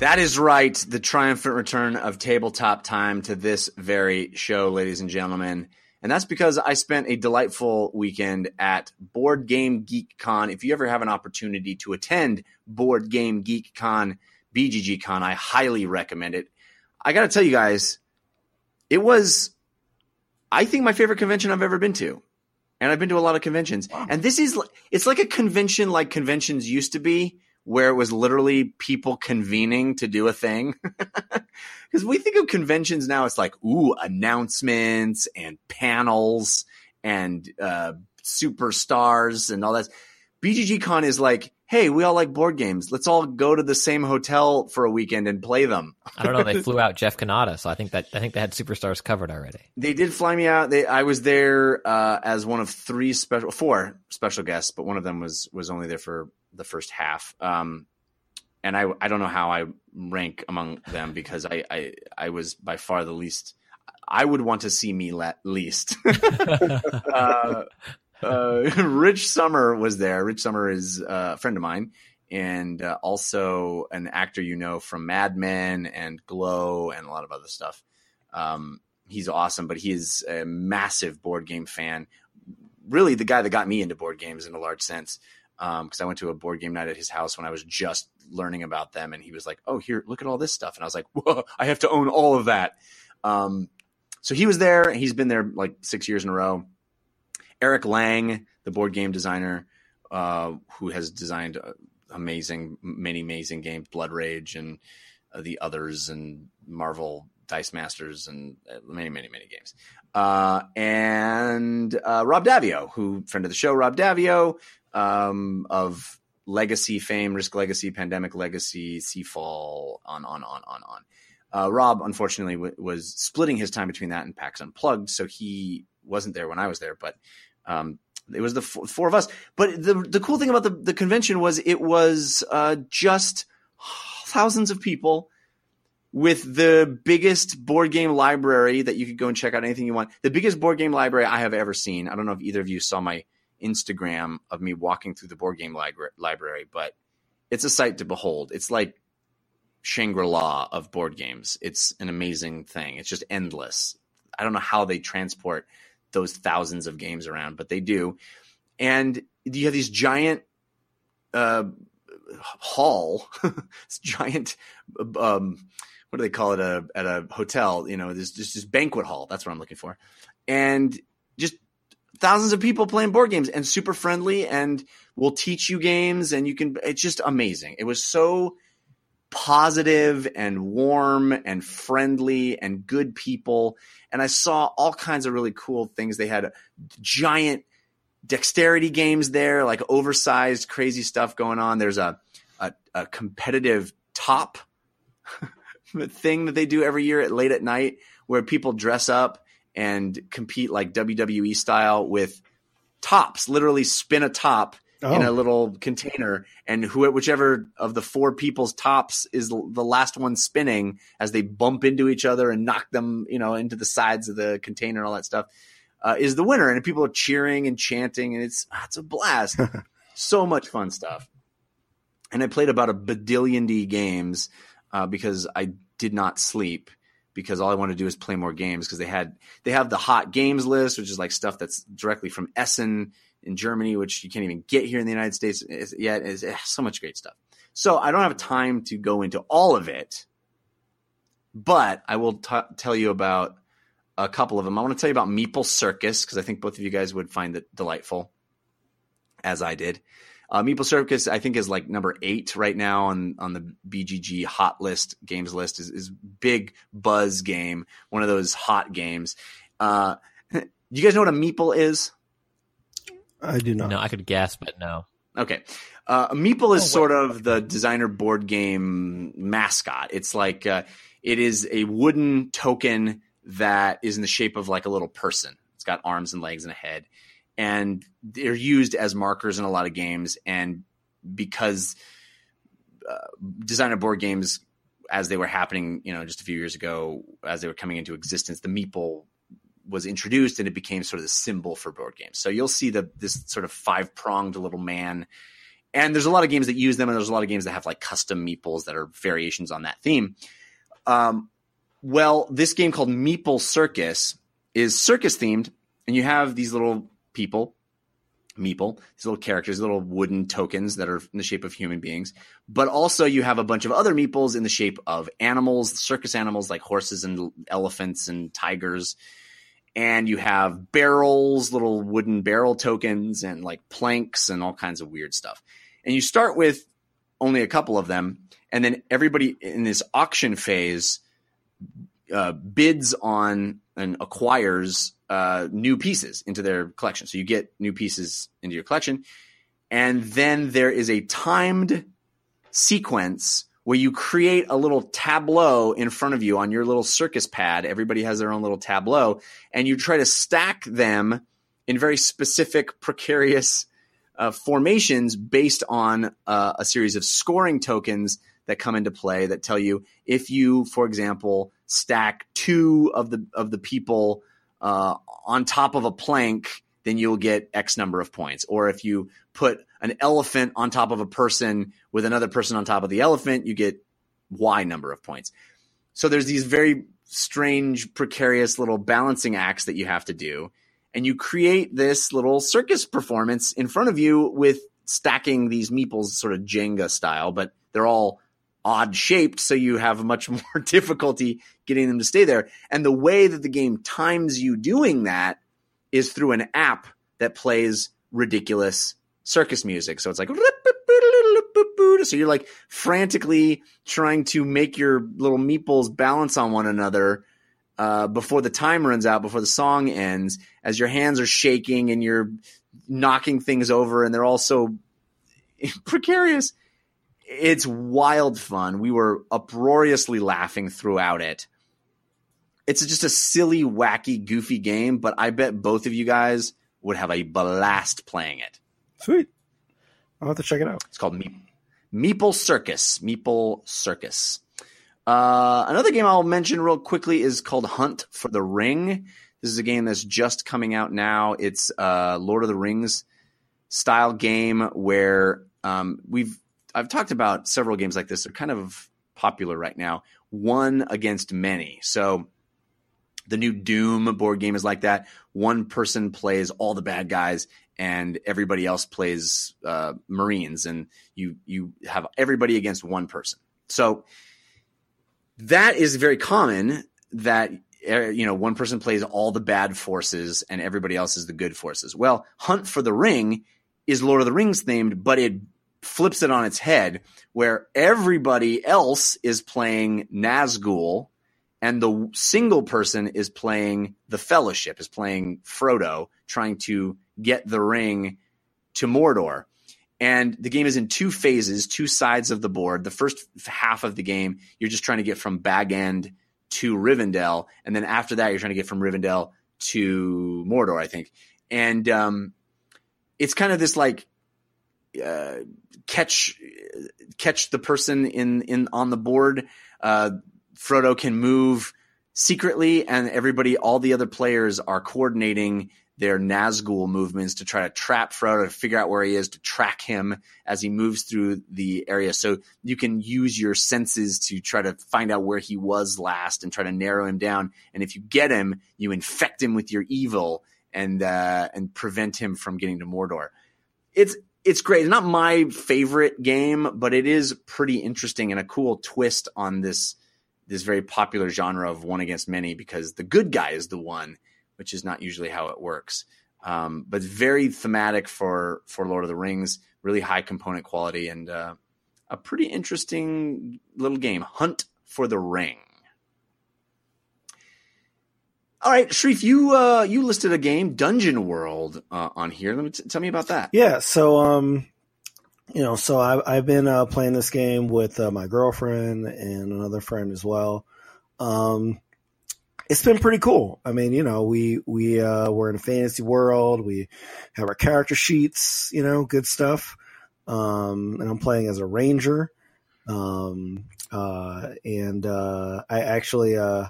That is right. The triumphant return of tabletop time to this very show, ladies and gentlemen. And that's because I spent a delightful weekend at Board Game Geek Con. If you ever have an opportunity to attend Board Game Geek Con, BGG Con, I highly recommend it. I got to tell you guys, it was, I think, my favorite convention I've ever been to. And I've been to a lot of conventions. And this is, it's like a convention like conventions used to be, where it was literally people convening to do a thing. [LAUGHS] Because we think of conventions now, it's like, ooh, announcements and panels and uh, superstars and all that. BGG Con is like, hey, we all like board games. Let's all go to the same hotel for a weekend and play them. I don't know. They [LAUGHS] flew out Jeff Cannata, so I think that I think they had superstars covered already. They did fly me out. They, I was there uh, as one of three special, four special guests, but one of them was was only there for the first half. Um, and I I don't know how I rank among them because I I, I was by far the least. I would want to see me least. [LAUGHS] uh, uh, [LAUGHS] Rich Sommer was there. Rich Sommer is a friend of mine and uh, also an actor you know from Mad Men and Glow and a lot of other stuff. Um, he's awesome, but he is a massive board game fan. Really, the guy that got me into board games in a large sense. Because um, I went to a board game night at his house when I was just learning about them, and he was like, "Oh, here, look at all this stuff," and I was like, "Whoa, I have to own all of that." Um, so he was there. He's been there like six years in a row. Eric Lang, the board game designer, uh, who has designed uh, amazing, many amazing games, Blood Rage and uh, the others, and Marvel Dice Masters, and uh, many, many, many games. Uh, and uh, Rob Daviau, who friend of the show, Rob Daviau um, of Legacy fame, Risk Legacy, Pandemic Legacy, Seafall, on, on, on, on, on. Uh, Rob, unfortunately, w- was splitting his time between that and PAX Unplugged, so he wasn't there when I was there. But um, it was the f- four of us. But the the cool thing about the the convention was it was uh, just thousands of people with the biggest board game library that you could go and check out anything you want. The biggest board game library I have ever seen. I don't know if either of you saw my Instagram of me walking through the board game library, library but it's a sight to behold. It's like Shangri La of board games. It's an amazing thing. It's just endless. I don't know how they transport those thousands of games around, but they do. And you have these giant uh, hall, [LAUGHS] this giant, um, what do they call it a, at a hotel? You know, this just this banquet hall. That's what I'm looking for, and thousands of people playing board games and super friendly and will teach you games and you can. It's just amazing. It was so positive and warm and friendly and good people. And I saw all kinds of really cool things. They had giant dexterity games there, like oversized, crazy stuff going on. There's a, a, a competitive top [LAUGHS] thing that they do every year at late at night where people dress up and compete like WWE style with tops, literally spin a top oh. in a little container, and who, whichever of the four people's tops is the last one spinning as they bump into each other and knock them, you know, into the sides of the container and all that stuff, uh, is the winner. And people are cheering and chanting, and it's ah, it's a blast. [LAUGHS] so much fun stuff. And I played about a badillion D games uh, because I did not sleep because all I want to do is play more games because they had they have the hot games list, which is like stuff that's directly from Essen in Germany, which you can't even get here in the United States yet. Is so much great stuff. So I don't have time to go into all of it, but I will t- tell you about a couple of them. I want to tell you about Meeple Circus because I think both of you guys would find it delightful, as I did. Uh, Meeple Circus, I think, is like number eight right now on on the BGG hot list games list. Is, is big buzz game, one of those hot games. Uh, [LAUGHS] you guys know what a meeple is? I do not. No, I could guess, but no. Okay. Uh, Meeple is oh, sort of the designer board game mascot. It's like uh, it is a wooden token that is in the shape of like a little person. It's got arms and legs and a head, and they're used as markers in a lot of games. And because uh, designer board games, as they were happening, you know, just a few years ago, as they were coming into existence, the Meeple was introduced and it became sort of the symbol for board games. So you'll see the this sort of five pronged little man. And there's a lot of games that use them, and there's a lot of games that have like custom meeples that are variations on that theme. Um, well, this game called Meeple Circus is circus themed, and you have these little people, meeple, these little characters, little wooden tokens that are in the shape of human beings. But also, you have a bunch of other meeples in the shape of animals, circus animals like horses and elephants and tigers and you have barrels, little wooden barrel tokens, and like planks and all kinds of weird stuff. And you start with only a couple of them, and then everybody in this auction phase uh, bids on and acquires uh, new pieces into their collection. So you get new pieces into your collection, and then there is a timed sequence where you create a little tableau in front of you on your little circus pad. Everybody has their own little tableau, and you try to stack them in very specific, precarious uh, formations based on uh, a series of scoring tokens that come into play that tell you if you, for example, stack two of the of the people uh, on top of a plank, then you'll get X number of points. Or if you put an elephant on top of a person with another person on top of the elephant, you get Y number of points. So there's these very strange, precarious little balancing acts that you have to do. And you create this little circus performance in front of you with stacking these meeples sort of Jenga style, but they're all odd shaped. So you have much [LAUGHS] more difficulty getting them to stay there. And the way that the game times you doing that is through an app that plays ridiculous circus music. So it's like, so you're like frantically trying to make your little meeples balance on one another uh, before the time runs out, before the song ends, as your hands are shaking and you're knocking things over, and they're all so [LAUGHS] precarious. It's wild fun. We were uproariously laughing throughout it. It's just a silly, wacky, goofy game, but I bet both of you guys would have a blast playing it. Sweet. I'll have to check it out. It's called Meep- Meeple Circus. Meeple Circus. Uh, another game I'll mention real quickly is called Hunt for the Ring. This is a game that's just coming out now. It's a Lord of the Rings style game where um, we've I've talked about several games like this. They're kind of popular right now. One against many. So the new Doom board game is like that. One person plays all the bad guys, and everybody else plays uh, Marines, and you you have everybody against one person. So that is very common. That uh, you know, one person plays all the bad forces, and everybody else is the good forces. Well, Hunt for the Ring is Lord of the Rings themed, but it flips it on its head, where everybody else is playing Nazgul, and the single person is playing the Fellowship, is playing Frodo, trying to get the ring to Mordor. And the game is in two phases, two sides of the board. The first half of the game, you're just trying to get from Bag End to Rivendell, and then after that, you're trying to get from Rivendell to Mordor, I think. And um, it's kind of this like catch catch the person in in on the board. Uh, Frodo can move secretly, and everybody, all the other players, are coordinating their Nazgul movements to try to trap Frodo, to figure out where he is, to track him as he moves through the area. So you can use your senses to try to find out where he was last and try to narrow him down. And if you get him, you infect him with your evil and uh, and prevent him from getting to Mordor. It's it's great. It's not my favorite game, but it is pretty interesting and a cool twist on this this very popular genre of one against many because the good guy is the one which is not usually how it works. Um, but very thematic for for Lord of the Rings, really high component quality, and uh, a pretty interesting little game. Hunt for the Ring. All right, Shareef, you uh, you listed a game, Dungeon World, uh, on here. Let me t- tell me about that. Yeah, so um, you know, so I, I've been uh, playing this game with uh, my girlfriend and another friend as well. Um, it's been pretty cool. I mean, you know, we we uh, we're in a fantasy world. We have our character sheets, you know, good stuff. Um, and I'm playing as a ranger. Um, uh, and uh, I actually uh,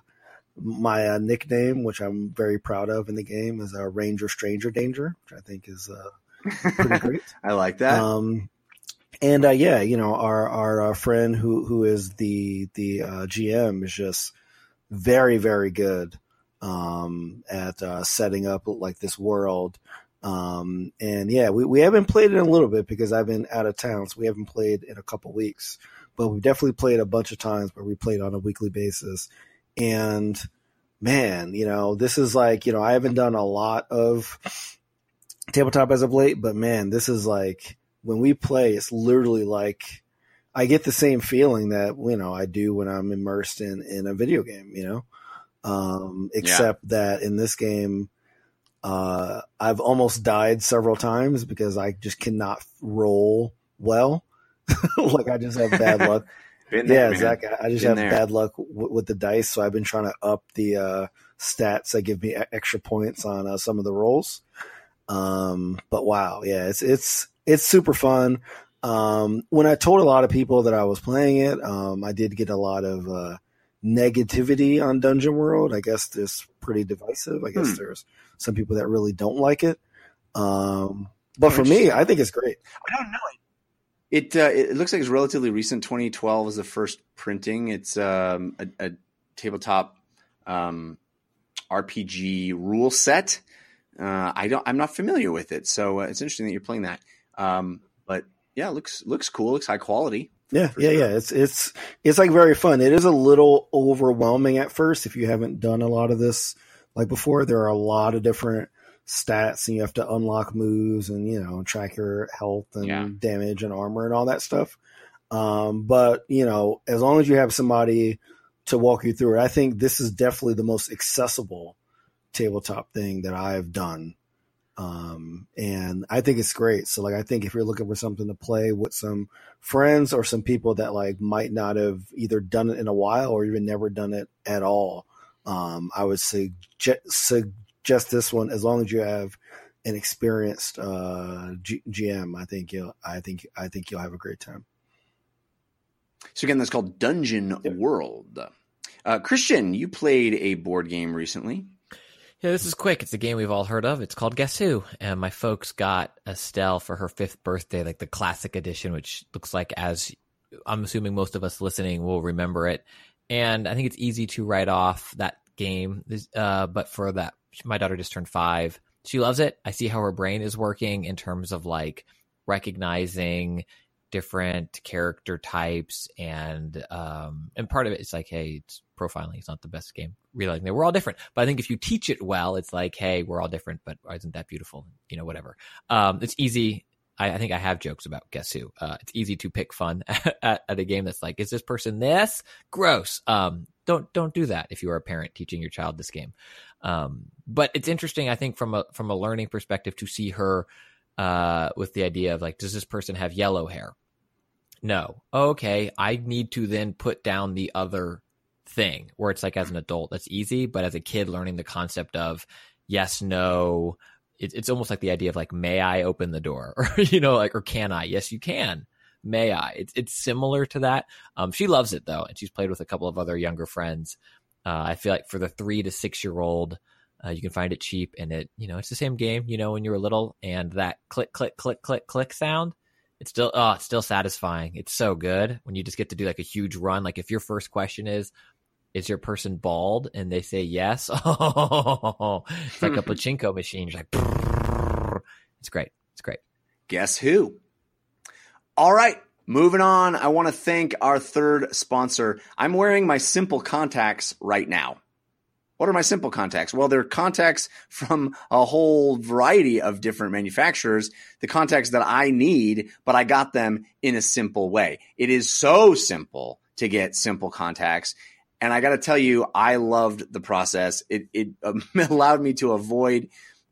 my uh, nickname, which I'm very proud of in the game, is a Ranger Stranger Danger, which I think is uh, pretty [LAUGHS] great. I like that. Um, and uh, yeah, you know, our our uh, friend who who is the the uh, GM is just very very good um, at uh, setting up like this world. Um, and yeah, we, we haven't played it in a little bit because I've been out of town, so we haven't played in a couple weeks. But we've definitely played a bunch of times where we played on a weekly basis. And man, you know, this is like, you know, I haven't done a lot of tabletop as of late, but man, this is like when we play, it's literally like I get the same feeling that you know I do when I'm immersed in in a video game. You know, um, except yeah. that in this game, uh, I've almost died several times because I just cannot roll well. [LAUGHS] like I just have bad [LAUGHS] luck. There, yeah, man. Zach, I just Been have there. bad luck w- with the dice, so I've been trying to up the uh, stats that give me extra points on uh, some of the rolls. Um, but wow, yeah, it's it's it's super fun. Um, when I told a lot of people that I was playing it, um, I did get a lot of uh, negativity on Dungeon World. I guess it's pretty divisive. I guess Hmm. there's some people that really don't like it. Um, but for me, I think it's great. I don't know. It uh, it looks like it's relatively recent. 2012 is the first printing. It's um, a, a tabletop um, RPG rule set. Uh, I don't. I'm not familiar with it, so uh, it's interesting that you're playing that. Um, but yeah, it looks looks cool. Looks high quality. Yeah, yeah, sure. yeah. It's it's it's like very fun. It is a little overwhelming at first if you haven't done a lot of this like before. There are a lot of different stats, and you have to unlock moves and you know track your health and Yeah. damage and armor and all that stuff. Um, but you know, as long as you have somebody to walk you through it, I think this is definitely the most accessible tabletop thing that I've done. Um, and I think it's great. So like, I think if you're looking for something to play with some friends or some people that like might not have either done it in a while or even never done it at all, um, I would suggest, suggest this one as long as you have an experienced uh, G- GM. I think you'll, I think, I think you'll have a great time. So again, that's called Dungeon World. Uh, Christian, you played a board game recently. Yeah, this is quick. It's a game we've all heard of. It's called Guess Who? And my folks got Estelle for her fifth birthday, like the classic edition, which looks like as I'm assuming most of us listening will remember it. And I think it's easy to write off that game. Uh, but for that, my daughter just turned five. She loves it. I see how her brain is working in terms of like recognizing different character types and um and part of it is like hey it's profiling it's not the best game realizing that we're all different but i think if you teach it well it's like hey we're all different but isn't that beautiful you know whatever um it's easy I, I think I have jokes about guess who. Uh, it's easy to pick fun [LAUGHS] at, at a game that's like, is this person this? Gross. Um, don't don't do that if you are a parent teaching your child this game. Um, but it's interesting, I think, from a from a learning perspective, to see her uh, with the idea of like, does this person have yellow hair? No. Okay, I need to then put down the other thing where it's like as an adult that's easy, but as a kid learning the concept of yes, no, it, it's almost like the idea of like, may I open the door, [LAUGHS] or you know, like, or can I? Yes, you can. May I? It's it's similar to that. Um, she loves it though, and she's played with a couple of other younger friends. Uh, I feel like for the three to six year old, uh, you can find it cheap, and it you know it's the same game you know when you were little, and that click click click click click sound. It's still oh, it's still satisfying. It's so good when you just get to do like a huge run. Like if your first question is, "Is your person bald?" and they say yes, [LAUGHS] oh, it's like a [LAUGHS] pachinko machine. You're like, it's great. It's great. Guess who? All right, moving on. I want to thank our third sponsor. I'm wearing my simple contacts right now. What are my simple contacts? Well, they're contacts from a whole variety of different manufacturers, the contacts that I need, but I got them in a simple way. It is so simple to get simple contacts. And I got to tell you, I loved the process. It, it um, [LAUGHS] allowed me to avoid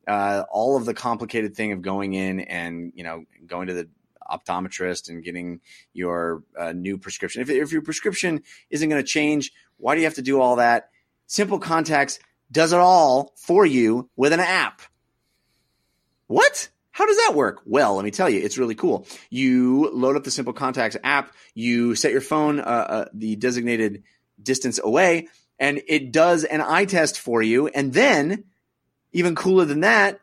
uh, all of the complicated thing of going in and, you know, going to the optometrist and getting your uh, new prescription. If, if your prescription isn't going to change, why do you have to do all that? Simple Contacts does it all for you with an app. What? How does that work? Well, let me tell you, it's really cool. You load up the Simple Contacts app, you set your phone uh, uh, the designated distance away, and it does an eye test for you. And then, even cooler than that,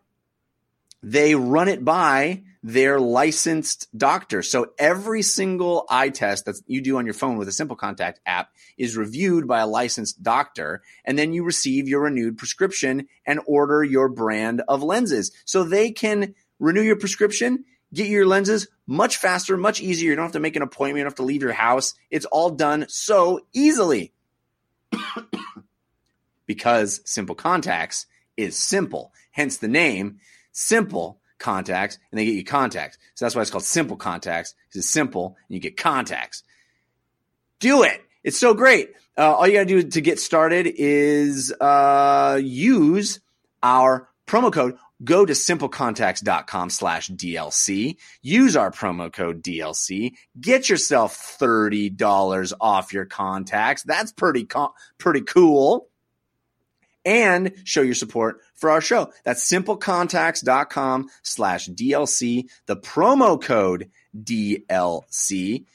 they run it by their licensed doctor. So every single eye test that you do on your phone with a Simple Contact app is reviewed by a licensed doctor, and then you receive your renewed prescription and order your brand of lenses. So they can renew your prescription, get your lenses much faster, much easier. You don't have to make an appointment, you don't have to leave your house. It's all done so easily. [COUGHS] because Simple Contacts is simple, hence the name Simple Contacts, and they get you contacts. So that's why it's called Simple Contacts, because it's simple and you get contacts. Do it. It's so great. Uh, all you got to do to get started is uh, use our promo code. Go to simplecontacts.com slash DLC. Use our promo code DLC. Get yourself $30 off your contacts. That's pretty, co- pretty cool. And show your support for our show. That's simplecontacts.com slash DLC, the promo code DLC.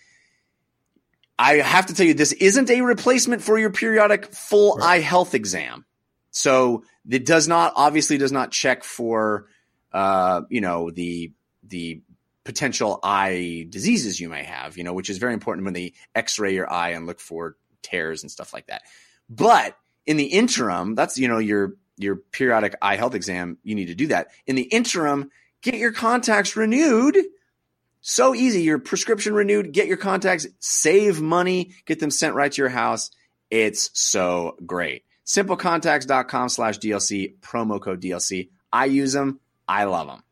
I have to tell you, this isn't a replacement for your periodic full eye health exam. So it does not, obviously does not check for, uh, you know, the, the potential eye diseases you may have, you know, which is very important when they x-ray your eye and look for tears and stuff like that. But in the interim, that's, you know, your, your periodic eye health exam, you need to do that. In the interim, get your contacts renewed. So easy. Your prescription renewed, get your contacts, save money, get them sent right to your house. It's so great. Simplecontacts.com slash DLC, promo code DLC. I use them. I love them.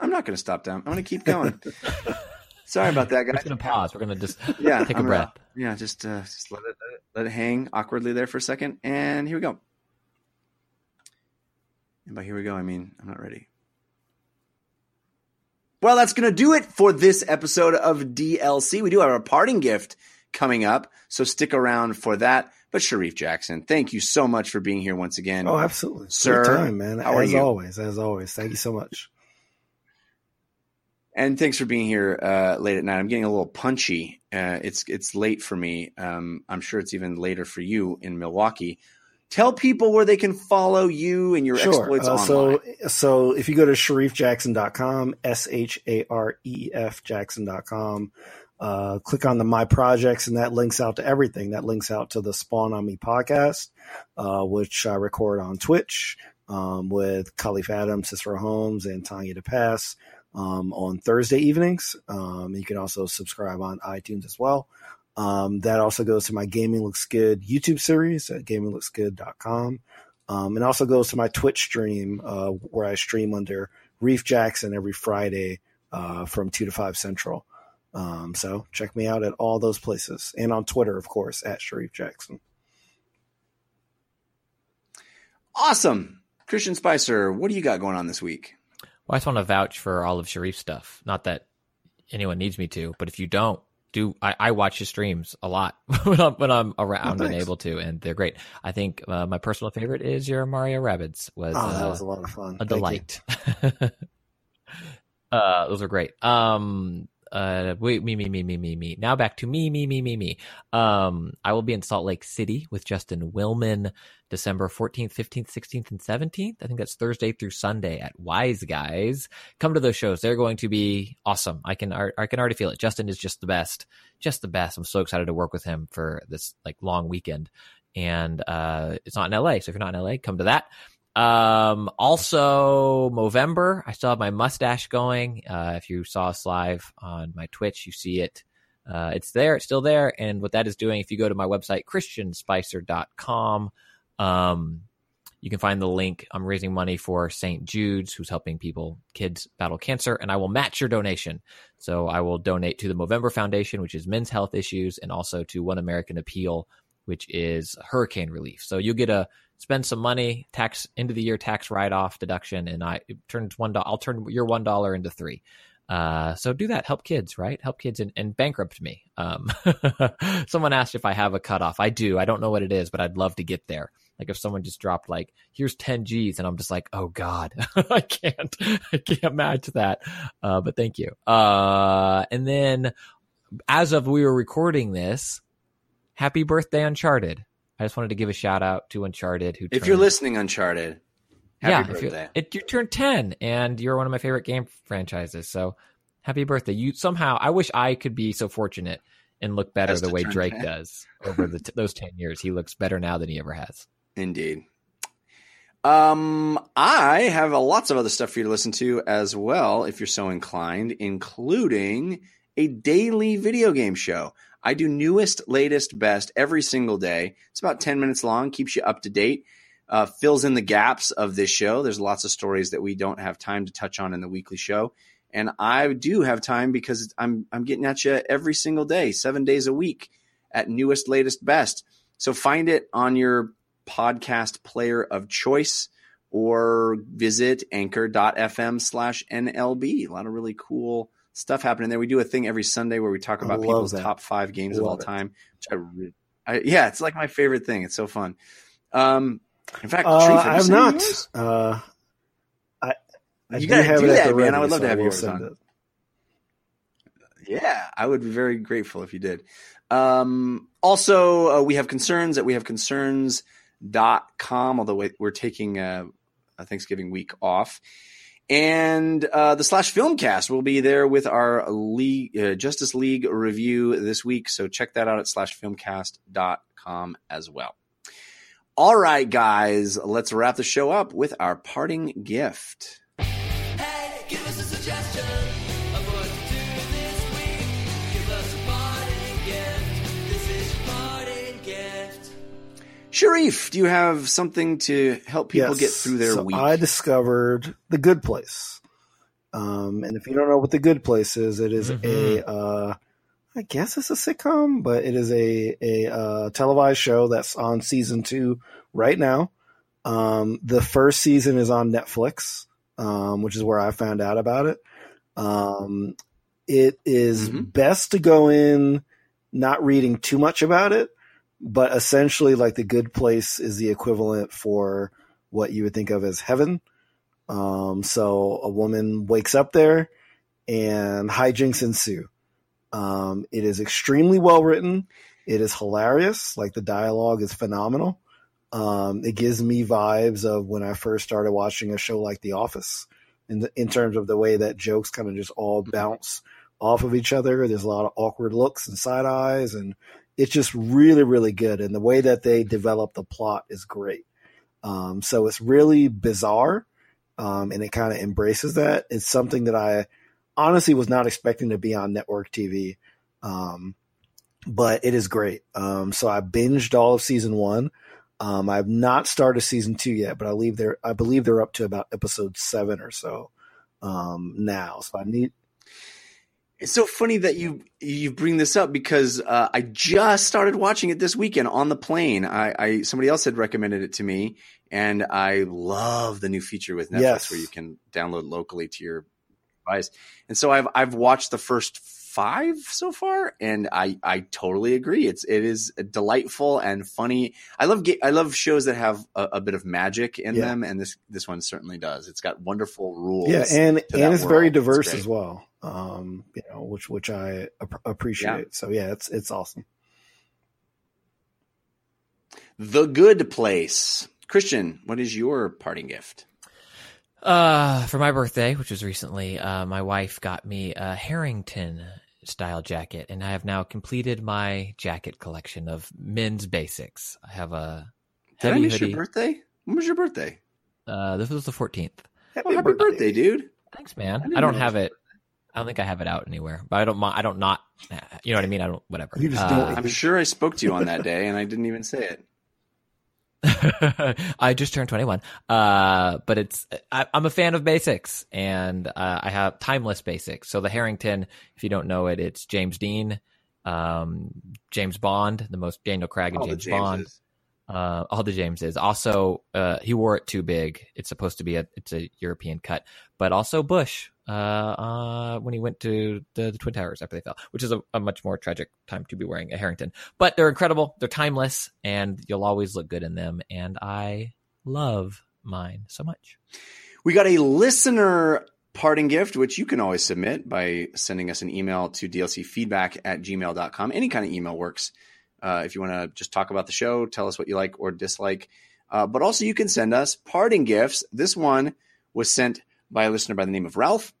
I'm not going to stop down. I'm going to keep going. [LAUGHS] Sorry about that, guys. We're guys. just gonna pause. We're gonna just [LAUGHS] Yeah, take a I'm gonna- breath. yeah, just uh, just let it, let it let it hang awkwardly there for a second, and here we go. And by here we go, I mean I'm not ready. Well, that's gonna do it for this episode of DLC. We do have a parting gift coming up, so stick around for that. But Shareef Jackson, thank you so much for being here once again. Oh, absolutely. Sir, Great time, man. how are as you? always, as always. Thank you so much. And thanks for being here uh, late at night. I'm getting a little punchy. Uh, it's it's late for me. Um, I'm sure it's even later for you in Milwaukee. Tell people where they can follow you and your Sure. exploits Uh, online. so, so if you go to shareefjackson.com, S H A R E F Jackson.com, uh, click on the My Projects, and that links out to everything. That links out to the Spawn on Me podcast, uh, which I record on Twitch um, with Kahlief Adams, Cicero Holmes, and Tanya DePass um, on Thursday evenings. Um, you can also subscribe on iTunes as well. Um, that also goes to my Gaming Looks Good YouTube series at gaminglooksgood.com. Um, and also goes to my Twitch stream, uh, where I stream under Reef Jackson every Friday, uh, from two to five central. Um, so check me out at all those places and on Twitter, of course, at Shareef Jackson. awesome, Christian Spicer. What do you got going on this week? Well, I just want to vouch for all of Shareef's stuff. Not that anyone needs me to, but if you don't, do I, I watch his streams a lot [LAUGHS] when I'm when I'm around and able to, and they're great. I think uh, my personal favorite is your Mario Rabbids. Was, Oh, that uh, was a lot of fun. a Thank delight. [LAUGHS] uh, those are great. Um, uh, wait, me, me, me, me, me, me. Now back to me, me, me, me, me. Um, I will be in Salt Lake City with Justin Willman, December 14th, 15th, 16th, and 17th. I think that's Thursday through Sunday at Wise Guys. Come to those shows. They're going to be awesome. I can, I can already feel it. Justin is just the best, just the best. I'm so excited to work with him for this like long weekend. And, uh, it's not in LA. So if you're not in LA, come to that. Um, also Movember, I still have my mustache going. Uh, if you saw us live on my Twitch, you see it. Uh, it's there, it's still there. And what that is doing, if you go to my website, christianspicer.com, um, you can find the link. I'm raising money for St. Jude's, who's helping people, kids battle cancer, and I will match your donation. So I will donate to the Movember Foundation, which is men's health issues, and also to One American Appeal, which is hurricane relief. So you'll get a spend some money, tax end of the year tax write off deduction, and I turns one. I'll turn your one dollar into three. Uh, so do that. Help kids, right? Help kids and, and bankrupt me. Um, [LAUGHS] someone asked if I have a cutoff. I do. I don't know what it is, but I'd love to get there. Like if someone just dropped like, here's 10 G's and I'm just like, oh God, [LAUGHS] I can't, [LAUGHS] I can't match that. Uh, but thank you. Uh, and then as of we were recording this, happy birthday Uncharted. I just wanted to give a shout out to Uncharted who If turned- you're listening, Uncharted, happy yeah, birthday. it, you turned 10 and you're one of my favorite game franchises. So happy birthday. You somehow, I wish I could be so fortunate and look better the way Drake 10. does over the those 10 years. He looks better now than he ever has. Indeed. Um, I have a, lots of other stuff for you to listen to as well, if you're so inclined, including a daily video game show. I do newest, latest, best every single day. It's about 10 minutes long, keeps you up to date, uh, fills in the gaps of this show. There's lots of stories that we don't have time to touch on in the weekly show. And I do have time because I'm, I'm getting at you every single day, seven days a week at newest, latest, best. So find it on your podcast player of choice or visit anchor.fm slash NLB. A lot of really cool stuff happening there. We do a thing every Sunday where we talk about people's that. top five games of all it. time. Which I, I, yeah, it's like my favorite thing. It's so fun. Um, in fact, Uh, have I have not. Uh, I, I You gotta have do it that, man. I would love to have yours on. it. Yeah, I would be very grateful if you did. Um, also, uh, we have concerns at we have concerns.com, although we- we're taking uh, a Thanksgiving week off. And uh, the slash filmcast will be there with our league, uh, Justice League review this week. So check that out at slash filmcast.com as well. All right, guys, let's wrap the show up with our parting gift. Shareef, do you have something to help people Yes. get through their so week? I discovered The Good Place. Um, and if you don't know what The Good Place is, it is Mhm. a, uh, I guess it's a sitcom, but it is a, a uh, televised show that's on season two right now. Um, the first season is on Netflix, um, which is where I found out about it. Um, it is Mhm. best to go in not reading too much about it, but essentially, like the good place is the equivalent for what you would think of as heaven. Um, so a woman wakes up there and hijinks ensue. Um, it is extremely well written. It is hilarious. Like the dialogue is phenomenal. Um, it gives me vibes of when I first started watching a show like The Office in the, in terms of the way that jokes kind of just all bounce off of each other. There's a lot of awkward looks and side eyes, and it's just really, really good. And the way that they develop the plot is great. Um, so it's really bizarre, um, and it kind of embraces that. It's something that I honestly was not expecting to be on network TV, um, but it is great. Um, so I binged all of season one. Um, I've not started season two yet, but I believe they're I believe they're up to about episode seven or so um, now. So I need It's so funny that you you bring this up because uh, I just started watching it this weekend on the plane. I, I somebody else had recommended it to me, and I love the new feature with Netflix Yes. where you can download locally to your device. And so I've I've watched the first five so far, and I I totally agree. It's it is delightful and funny. I love I love shows that have a, a bit of magic in Yeah. them, and this this one certainly does. It's got wonderful rules. yeah, and and it's very world. It's diverse great. as well. Um, you know, which which I ap- appreciate. So yeah, it's it's awesome. The Good Place. Christian, what is your parting gift? Uh, for my birthday, which was recently, uh, my wife got me a Harrington style jacket, and I have now completed my jacket collection of men's basics. I have a Did I miss hoodie. your birthday? When was your birthday? Uh, this was the 14th. Happy, happy birthday, dude. Thanks, man. didn't I, don't have this. it. I don't think I have it out anywhere, but I don't. mi- I don't not. You know what I mean? I don't. Whatever. You just Uh, don't- I'm sure I spoke to you on that day and I didn't even say it. [LAUGHS] I just turned 21. Uh, but it's, I, I'm a fan of basics and, uh, I have timeless basics. So the Harrington, if you don't know it, it's James Dean, um, James Bond, the most Daniel Craig and All James Bond. Uh, all the Jameses. Also, uh, he wore it too big. It's supposed to be a, it's a European cut, but also Bush, uh, uh, when he went to the, the Twin Towers after they fell, which is a, a much more tragic time to be wearing a Harrington. But they're incredible. They're timeless, and you'll always look good in them. And I love mine so much. We got a listener parting gift, which you can always submit by sending us an email to dlcfeedback at gmail.com. Any kind of email works. Uh, if you want to just talk about the show, tell us what you like or dislike. Uh, but also, you can send us parting gifts. This one was sent by a listener by the name of Ralph.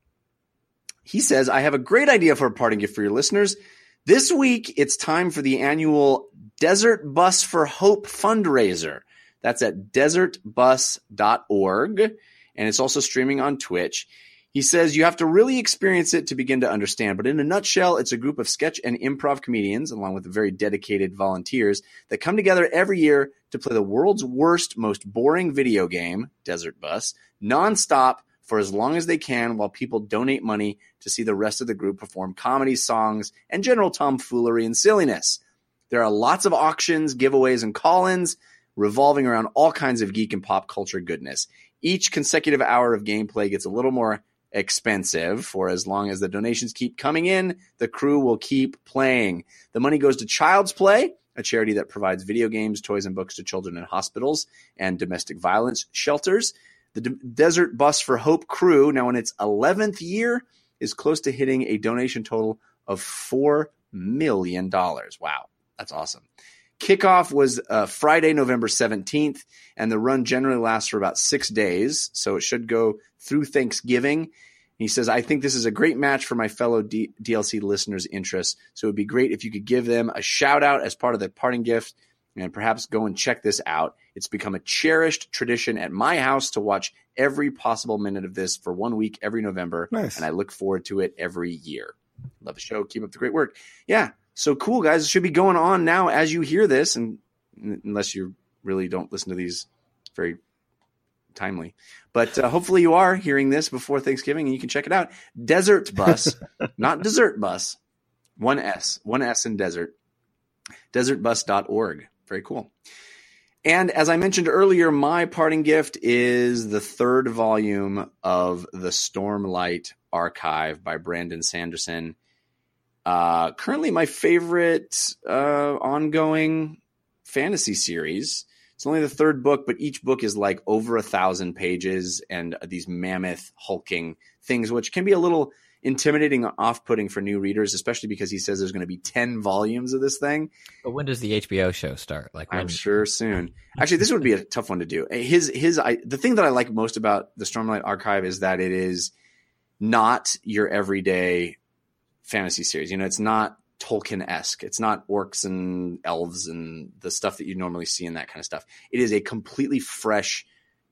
He says, I have a great idea for a parting gift for your listeners. This week, it's time for the annual Desert Bus for Hope fundraiser. That's at desertbus.org. And it's also streaming on Twitch. He says you have to really experience it to begin to understand. But in a nutshell, it's a group of sketch and improv comedians, along with very dedicated volunteers, that come together every year to play the world's worst, most boring video game, Desert Bus, nonstop for as long as they can while people donate money to see the rest of the group perform comedy, songs, and general tomfoolery and silliness. There are lots of auctions, giveaways, and call ins revolving around all kinds of geek and pop culture goodness. Each consecutive hour of gameplay gets a little more expensive. For as long as the donations keep coming in, the crew will keep playing. The money goes to Child's Play, a charity that provides video games, toys, and books to children in hospitals and domestic violence shelters. The D- Desert Bus for Hope crew, now in its 11th year, is close to hitting a donation total of $4 million. Wow, that's awesome. Kickoff was uh, Friday, November 17th, and the run generally lasts for about six days. So it should go through Thanksgiving. He says, I think this is a great match for my fellow D- DLC listeners' interests. So it would be great if you could give them a shout out as part of the parting gift and perhaps go and check this out. It's become a cherished tradition at my house to watch every possible minute of this for one week every November. Nice. And I look forward to it every year. Love the show. Keep up the great work. Yeah. So cool, guys. It should be going on now as you hear this, and unless you really don't listen to these very timely. But uh, hopefully you are hearing this before Thanksgiving and you can check it out. Desert Bus, [LAUGHS] not Desert Bus. One S, one S in desert. Desertbus.org. Very cool. And as I mentioned earlier, my parting gift is the third volume of the Stormlight Archive by Brandon Sanderson. Uh, currently, my favorite uh, ongoing fantasy series. It's only the third book, but each book is like over a thousand pages and these mammoth hulking things, which can be a little intimidating, off putting for new readers, especially because he says there's going to be 10 volumes of this thing. But when does the HBO show start? Like when, I'm sure [LAUGHS] soon. Actually, this would be a tough one to do. His his I, the thing that I like most about the Stormlight Archive is that it is not your everyday fantasy series. You know, it's not Tolkien esque. It's not orcs and elves and the stuff that you normally see in that kind of stuff. It is a completely fresh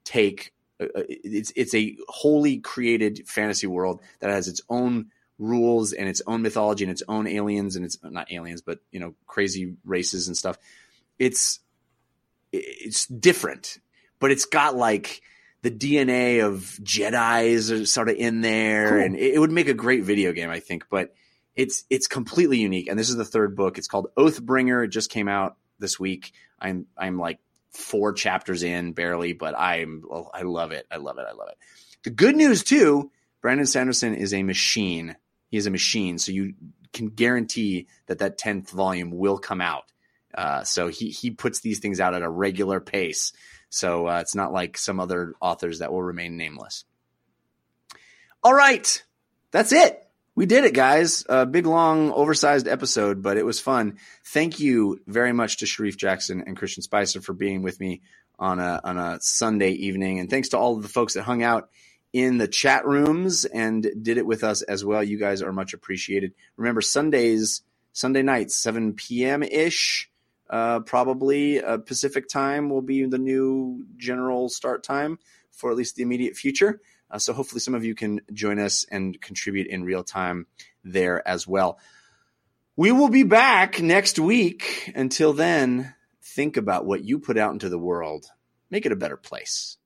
take. Uh, uh, It's it's a wholly created fantasy world that has its own rules and its own mythology and its own aliens and it's not aliens, but you know, crazy races and stuff. It's it's different, but it's got like the DNA of Jedi's sort of in there, Cool. and it, it would make a great video game, I think. But it's it's completely unique, and this is the third book. It's called Oathbringer. It just came out this week. I'm I'm like four chapters in, barely, but I'm I love it. I love it. I love it. The good news too, Brandon Sanderson is a machine. He is a machine, so you can guarantee that that tenth volume will come out. Uh, so he he puts these things out at a regular pace. So uh, it's not like some other authors that will remain nameless. All right, that's it. We did it, guys. A big, long, oversized episode, but it was fun. Thank you very much to Shareef Jackson and Christian Spicer for being with me on a on a Sunday evening, and thanks to all of the folks that hung out in the chat rooms and did it with us as well. You guys are much appreciated. Remember Sundays, Sunday nights, seven p.m. ish, uh, probably uh, Pacific time will be the new general start time for at least the immediate future. Uh, so hopefully some of you can join us and contribute in real time there as well. We will be back next week. Until then, think about what you put out into the world. Make it a better place.